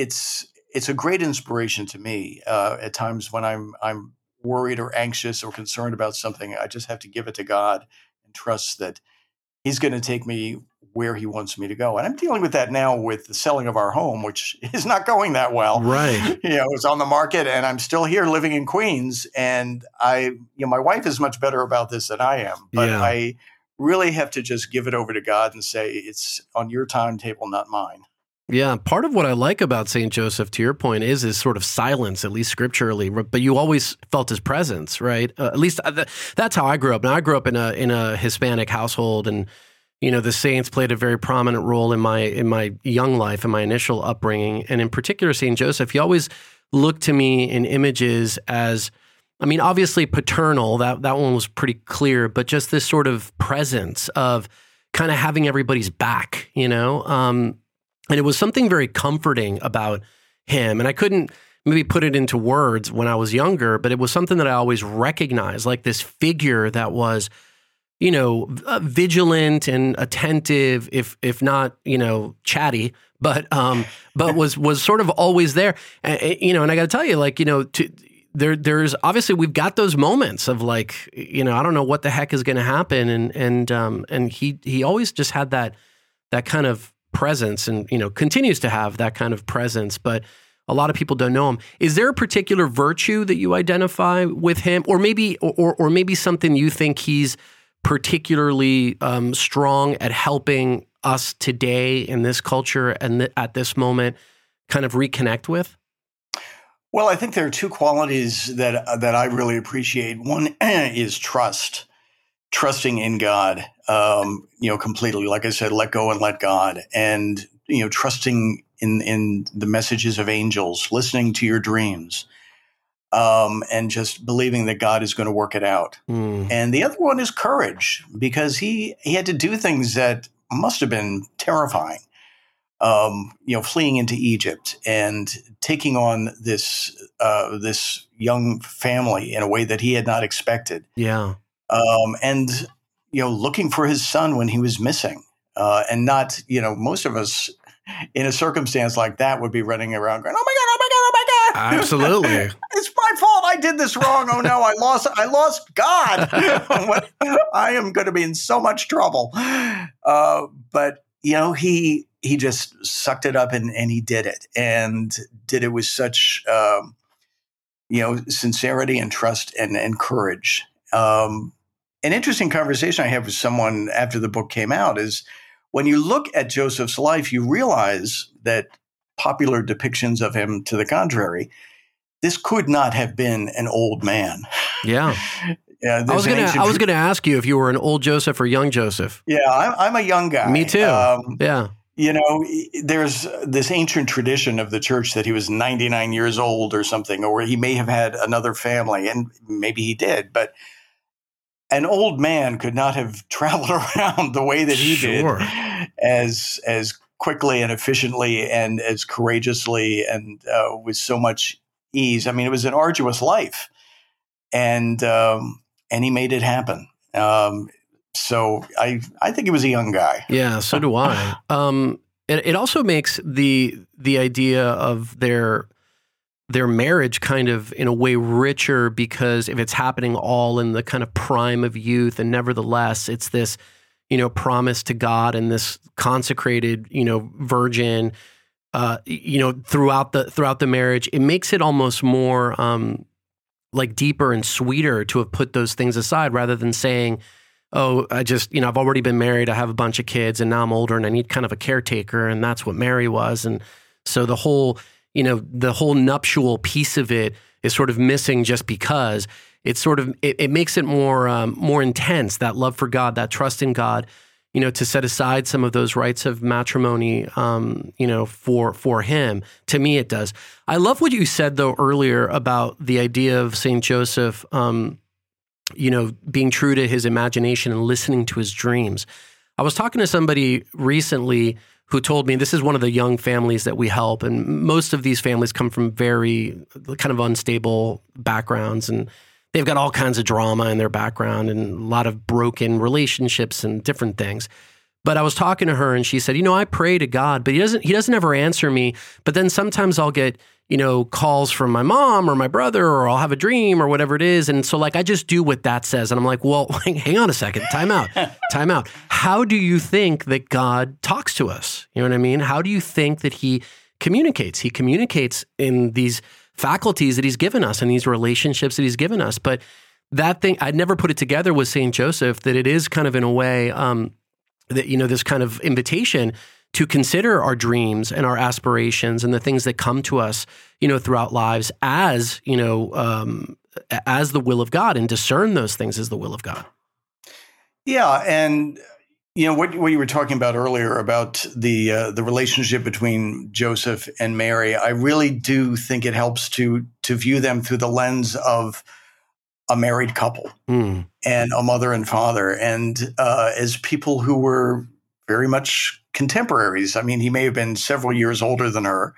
it's it's a great inspiration to me uh, at times when I'm I'm worried or anxious or concerned about something. I just have to give it to God and trust that He's going to take me where He wants me to go. And I'm dealing with that now with the selling of our home, which is not going that well. Right. You know, it's on the market, and I'm still here living in Queens. And I, you know, my wife is much better about this than I am, but yeah. I really have to just give it over to God and say it's on your timetable, not mine. Yeah, part of what I like about Saint Joseph, to your point, is his sort of silence, at least scripturally. But you always felt his presence, right? Uh, at least uh, that's how I grew up. Now I grew up in a in a Hispanic household, and you know the saints played a very prominent role in my in my young life, in my initial upbringing, and in particular Saint Joseph. He always looked to me in images as, I mean, obviously paternal. That that one was pretty clear, but just this sort of presence of kind of having everybody's back, you know. Um, and it was something very comforting about him. And I couldn't maybe put it into words when I was younger, but it was something that I always recognized like this figure that was, you know, uh, vigilant and attentive, if if not, you know, chatty, but um, but was was sort of always there. And, you know, and I got to tell you, like, you know, to, there there's obviously we've got those moments of like, you know, I don't know what the heck is going to happen, and and um, and he he always just had that that kind of presence and you know continues to have that kind of presence but a lot of people don't know him. Is there a particular virtue that you identify with him? Or maybe or or maybe something you think he's particularly um, strong at helping us today in this culture and th- at this moment kind of reconnect with? Well i think there are two qualities that uh, that i really appreciate. One is trust trusting in God, um, you know, completely. Like I said, let go and let God, and you know, trusting in in the messages of angels, listening to your dreams, um, and just believing that God is going to work it out. Mm. And the other one is courage, because he he had to do things that must have been terrifying. Um, you know, fleeing into Egypt and taking on this uh, this young family in a way that he had not expected. Yeah, um, and you know looking for his son when he was missing, uh, and not you know most of us in a circumstance like that would be running around going, "Oh my god, oh my god, oh my god!" Absolutely, it's my fault. I did this wrong. Oh no, I lost. I lost God. I am going to be in so much trouble. Uh, but you know he he just sucked it up and, and he did it and did it with such um, you know sincerity and trust and, and courage um, an interesting conversation I had with someone after the book came out is when you look at Joseph's life, you realize that popular depictions of him to the contrary, this could not have been an old man. Yeah. Yeah, I was gonna ancient I was tr- gonna ask you if you were an old Joseph or young Joseph. Yeah, I'm, I'm a young guy. Me too. Um, Yeah. you know, there's this ancient tradition of the church that he was 99 years old or something, or he may have had another family, and maybe he did, but an old man could not have traveled around the way that he Sure. did as as quickly and efficiently and as courageously and uh, with so much ease. I mean, it was an arduous life, and um, and he made it happen. Um, so I I think he was a young guy. Yeah, so do I. Um, it, it also makes the the idea of their their marriage kind of in a way richer because if it's happening all in the kind of prime of youth, and nevertheless it's this you know promise to God and this consecrated you know virgin. Uh, you know, throughout the throughout the marriage, it makes it almost more um, like deeper and sweeter to have put those things aside rather than saying, oh, I just, you know, I've already been married. I have a bunch of kids and now I'm older and I need kind of a caretaker. And that's what Mary was. And so the whole, you know, the whole nuptial piece of it is sort of missing just because it's sort of, it, it makes it more, um, more intense, that love for God, that trust in God, you know, to set aside some of those rights of matrimony, um, you know, for, for him. To me, it does. I love what you said though earlier about the idea of St. Joseph, um, you know, being true to his imagination and listening to his dreams. I was talking to somebody recently who told me this is one of the young families that we help, and most of these families come from very kind of unstable backgrounds, and they've got all kinds of drama in their background and a lot of broken relationships and different things. But I was talking to her and she said, "You know, I pray to God, but he doesn't he doesn't ever answer me, but then sometimes I'll get, you know, calls from my mom or my brother or I'll have a dream or whatever it is, and so like I just do what that says." And I'm like, "Well, hang on a second. Time out. Time out. How do you think that God talks to us? You know what I mean? How do you think that he communicates? He communicates in these faculties that he's given us and these relationships that he's given us, but that thing I'd never put it together with St. Joseph that it is kind of in a way um, that you know this kind of invitation to consider our dreams and our aspirations and the things that come to us you know throughout lives as you know um, as the will of God and discern those things as the will of God. Yeah, and you know what what you were talking about earlier about the uh, the relationship between Joseph and Mary. I really do think it helps to to view them through the lens of a married couple Mm. and a mother and father, and uh, as people who were very much contemporaries. I mean, he may have been several years older than her,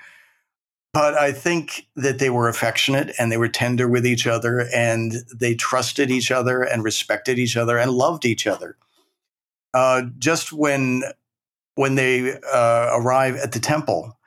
but I think that they were affectionate and they were tender with each other, and they trusted each other and respected each other and loved each other. Uh, just when when they uh, arrive at the temple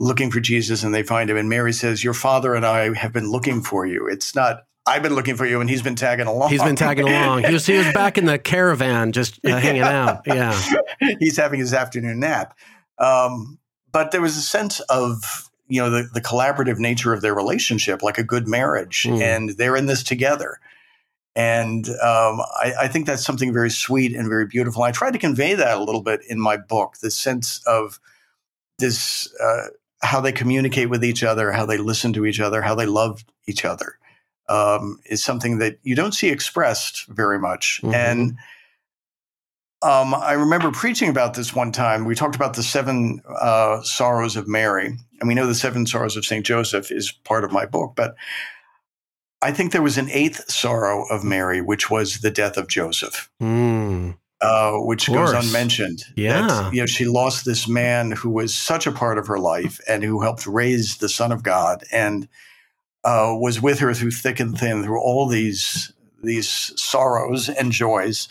looking for Jesus and they find him, and Mary says, "Your father and I have been looking for you." It's not I've been looking for you, and he's been tagging along. He's been tagging along. He was he was back in the caravan, just uh, hanging out. Yeah, he's having his afternoon nap. Um, but there was a sense of you know the, the collaborative nature of their relationship, like a good marriage, Mm. and they're in this together. And um, I, I think that's something very sweet and very beautiful. I tried to convey that a little bit in my book, the sense of this, uh, how they communicate with each other, how they listen to each other, how they love each other, um, is something that you don't see expressed very much. Mhm. And um, I remember preaching about this one time. We talked about the seven uh, sorrows of Mary, and we know the seven sorrows of Saint Joseph is part of my book. But I think there was an eighth sorrow of Mary, which was the death of Joseph, Mm. uh, which goes unmentioned. Yeah. That, you know, she lost this man who was such a part of her life and who helped raise the Son of God and uh, was with her through thick and thin, through all these these sorrows and joys.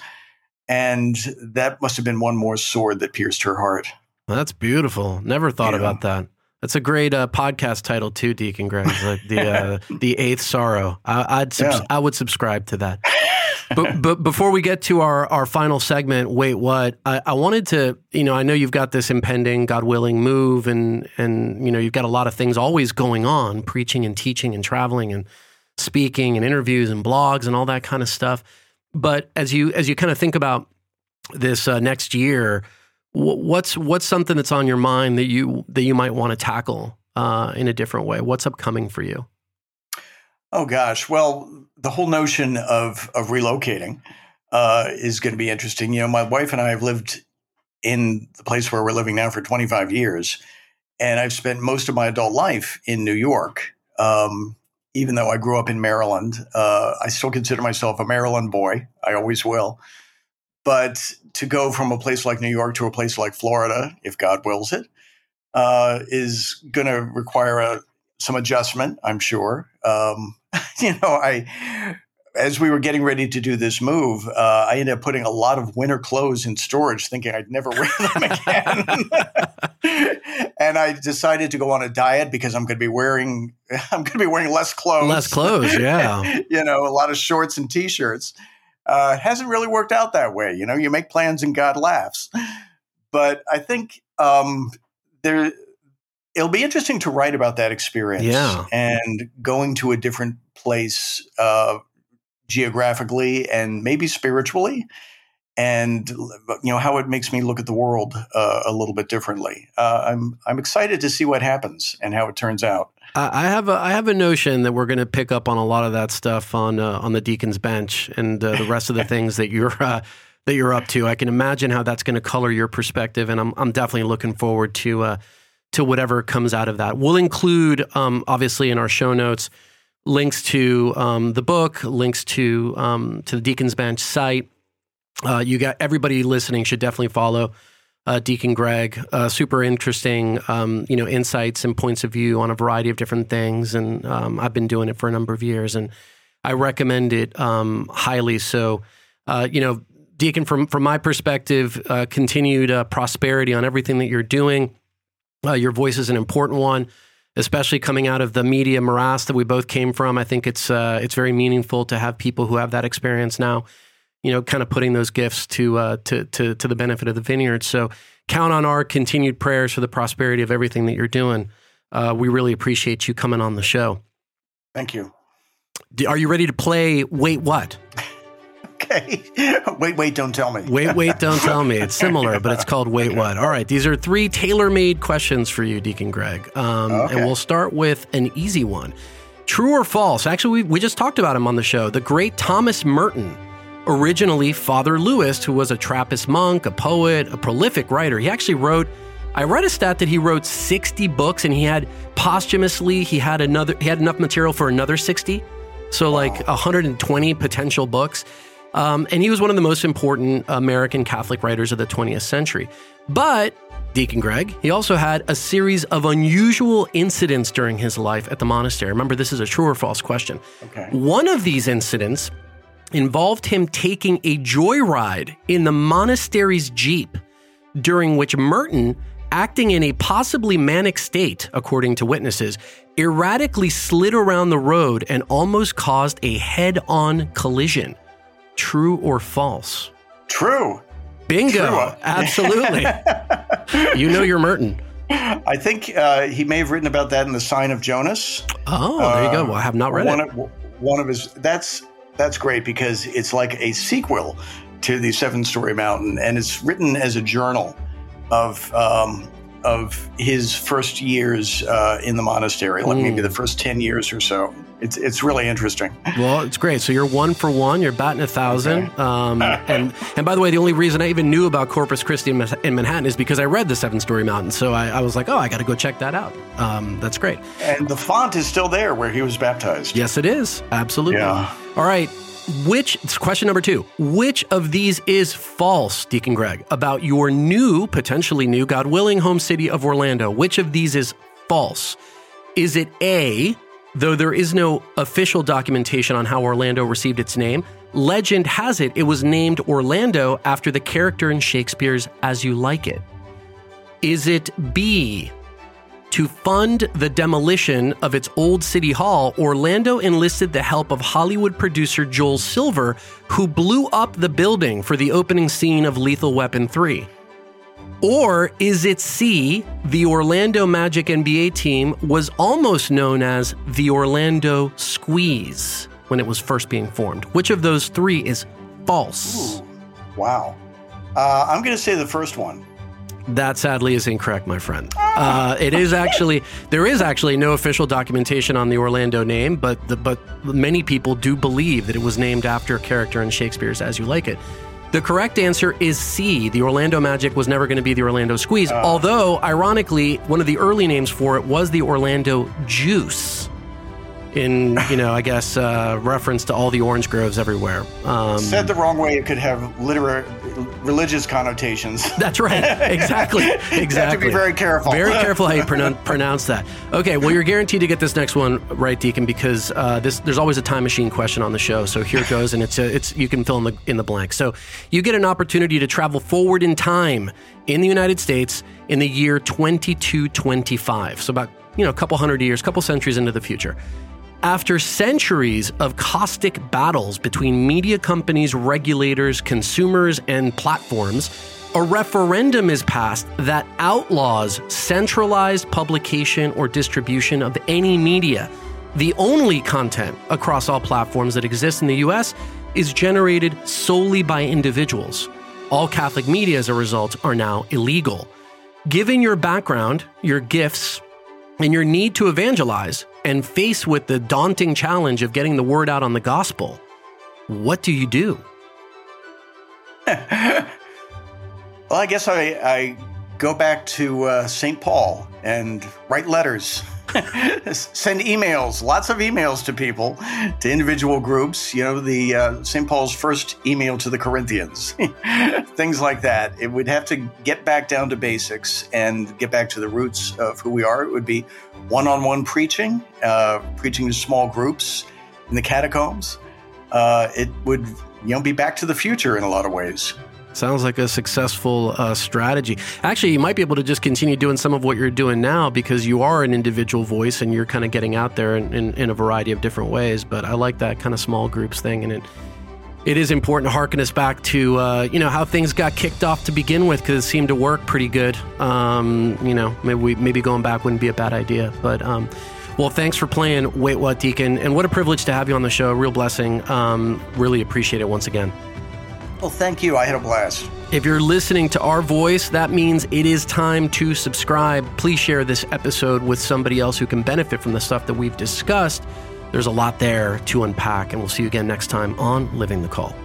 And that must have been one more sword that pierced her heart. That's beautiful. Never thought Yeah. about that. That's a great uh, podcast title too, Deacon Greg. Like the uh, the eighth sorrow. I, I'd subs- Yeah. I would subscribe to that. But but before we get to our our final segment, wait, what? I, I wanted to, you know, I know you've got this impending, God willing, move, and and you know you've got a lot of things always going on, preaching and teaching and traveling and speaking and interviews and blogs and all that kind of stuff. But as you as you kind of think about this uh, next year, wh- what's what's something that's on your mind that you that you might want to tackle uh, in a different way? What's upcoming for you? Oh gosh, well, the whole notion of of relocating uh, is going to be interesting. You know, my wife and I have lived in the place where we're living now for 25 years, and I've spent most of my adult life in New York. Um, even though I grew up in Maryland, uh, I still consider myself a Maryland boy. I always will. But to go from a place like New York to a place like Florida, if God wills it, uh, is going to require a, some adjustment, I'm sure. Um, you know, I as we were getting ready to do this move, uh, I ended up putting a lot of winter clothes in storage, thinking I'd never wear them again. and I decided to go on a diet because I'm going to be wearing I'm going to be wearing less clothes. Less clothes, yeah. you know, a lot of shorts and t-shirts. Uh, hasn't really worked out that way. You know, you make plans and God laughs. But I think um, there it'll be interesting to write about that experience yeah. and going to a different place uh, geographically and maybe spiritually and you know how it makes me look at the world uh, a little bit differently. Uh, I'm I'm excited to see what happens and how it turns out. I have a I have a notion that we're going to pick up on a lot of that stuff on uh, on the Deacon's bench and uh, the rest of the things that you're uh, that you're up to. I can imagine how that's going to color your perspective, and I'm I'm definitely looking forward to uh, to whatever comes out of that. We'll include um, obviously in our show notes links to um, the book, links to um, to the Deacon's Bench site. Uh, you got everybody listening should definitely follow uh, Deacon Greg. Uh, super interesting, um, you know, insights and points of view on a variety of different things. And um, I've been doing it for a number of years, and I recommend it um, highly. So, uh, you know, Deacon, from from my perspective, uh, continued uh, prosperity on everything that you're doing. Your voice is an important one especially coming out of the media morass that we both came from. I think it's uh, it's very meaningful to have people who have that experience now, you know, kind of putting those gifts to uh, to to to the benefit of the vineyard. So count on our continued prayers for the prosperity of everything that you're doing. Uh, we really appreciate you coming on the show. Thank you. Are you ready to play? Wait, what? Okay. wait, wait, don't tell me. wait, wait, don't tell me. It's similar, but it's called Wait What. All right. These are three tailor made questions for you, Deacon Greg. Um, okay. And we'll start with an easy one. True or false? Actually, we, we just talked about him on the show. The great Thomas Merton, originally Father Louis, who was a Trappist monk, a poet, a prolific writer. He actually wrote. I read a stat that he wrote 60 books and he had posthumously he had another he had enough material for another 60. So wow. like 120 potential books. Um, and he was one of the most important American Catholic writers of the 20th century. But Deacon Greg, he also had a series of unusual incidents during his life at the monastery. Remember, this is a true or false question. Okay. One of these incidents involved him taking a joyride in the monastery's Jeep, during which Merton, acting in a possibly manic state, according to witnesses, erratically slid around the road and almost caused a head on collision. True or false? True. Bingo. True. Absolutely. you know you're Merton. I think uh, he may have written about that in the Sign of Jonas. Oh, there you go. Well, I have not read one it. Of, one of his that's that's great because it's like a sequel to the Seven Storey Mountain, and it's written as a journal of um, of his first years uh, in the monastery, like mm. maybe the first ten years or so it's it's really interesting. Well, it's great. So you're one for one. You're batting a thousand. Okay. Um, and and by the way, the only reason I even knew about Corpus Christi in, in Manhattan is because I read the Seven Storey Mountain. So I, I, was like, oh, I got to go check that out. Um, that's great. And the font is still there where he was baptized. Yes, it is. Absolutely. Yeah. All right. Which question number two? Which of these is false, Deacon Greg, about your new, potentially new, God willing, home city of Orlando? Which of these is false? Is it A, Though there is no official documentation on how Orlando received its name, legend has it it was named Orlando after the character in Shakespeare's As You Like It. Is it B? To fund the demolition of its old city hall, Orlando enlisted the help of Hollywood producer Joel Silver, who blew up the building for the opening scene of Lethal Weapon 3. Or is it C, the Orlando Magic NBA team was almost known as the Orlando Squeeze when it was first being formed? Which of those three is false? Ooh, wow. Uh, I'm going to say the first one. That sadly is incorrect, my friend. Uh, it is actually there is actually no official documentation on the Orlando name, but the, but many people do believe that it was named after a character in Shakespeare's As You Like It. The correct answer is C. The Orlando Magic was never going to be the Orlando Squeeze, uh. although ironically, one of the early names for it was the Orlando Juice in you know I guess uh, reference to all the orange groves everywhere. Um, Said the wrong way, it could have literary, religious connotations. That's right. Exactly. Exactly. have to be very careful. Very careful how you pronounce, pronounce that. Okay. Well, you're guaranteed to get this next one right, Deacon, because uh, this there's always a time machine question on the show. So here it goes, and it's a, it's you can fill in the in the blank. So you get an opportunity to travel forward in time in the United States in the year 2225. So about you know a couple hundred years, couple centuries into the future. After centuries of caustic battles between media companies, regulators, consumers, and platforms, a referendum is passed that outlaws centralized publication or distribution of any media. The only content across all platforms that exist in the US is generated solely by individuals. All Catholic media, as a result, are now illegal. Given your background, your gifts, and your need to evangelize, and face with the daunting challenge of getting the word out on the gospel, what do you do? well, I guess I, I go back to uh, St. Paul and write letters. Send emails, lots of emails to people, to individual groups. You know, the uh, St. Paul's first email to the Corinthians, things like that. It would have to get back down to basics and get back to the roots of who we are. It would be one on one preaching, uh, preaching to small groups in the catacombs. Uh, it would you know be back to the future in a lot of ways. Sounds like a successful uh, strategy. Actually, you might be able to just continue doing some of what you're doing now because you are an individual voice and you're kind of getting out there in, in, in a variety of different ways. But I like that kind of small groups thing, and it it is important to harken us back to uh, you know how things got kicked off to begin with because it seemed to work pretty good. Um, you know, maybe we, maybe going back wouldn't be a bad idea. But um, well, thanks for playing Wait What Deacon, and what a privilege to have you on the show. Real blessing. Um, really appreciate it once again. Well, thank you. I had a blast. If you're listening to our voice, that means it is time to subscribe. Please share this episode with somebody else who can benefit from the stuff that we've discussed. There's a lot there to unpack, and we'll see you again next time on Living the Call.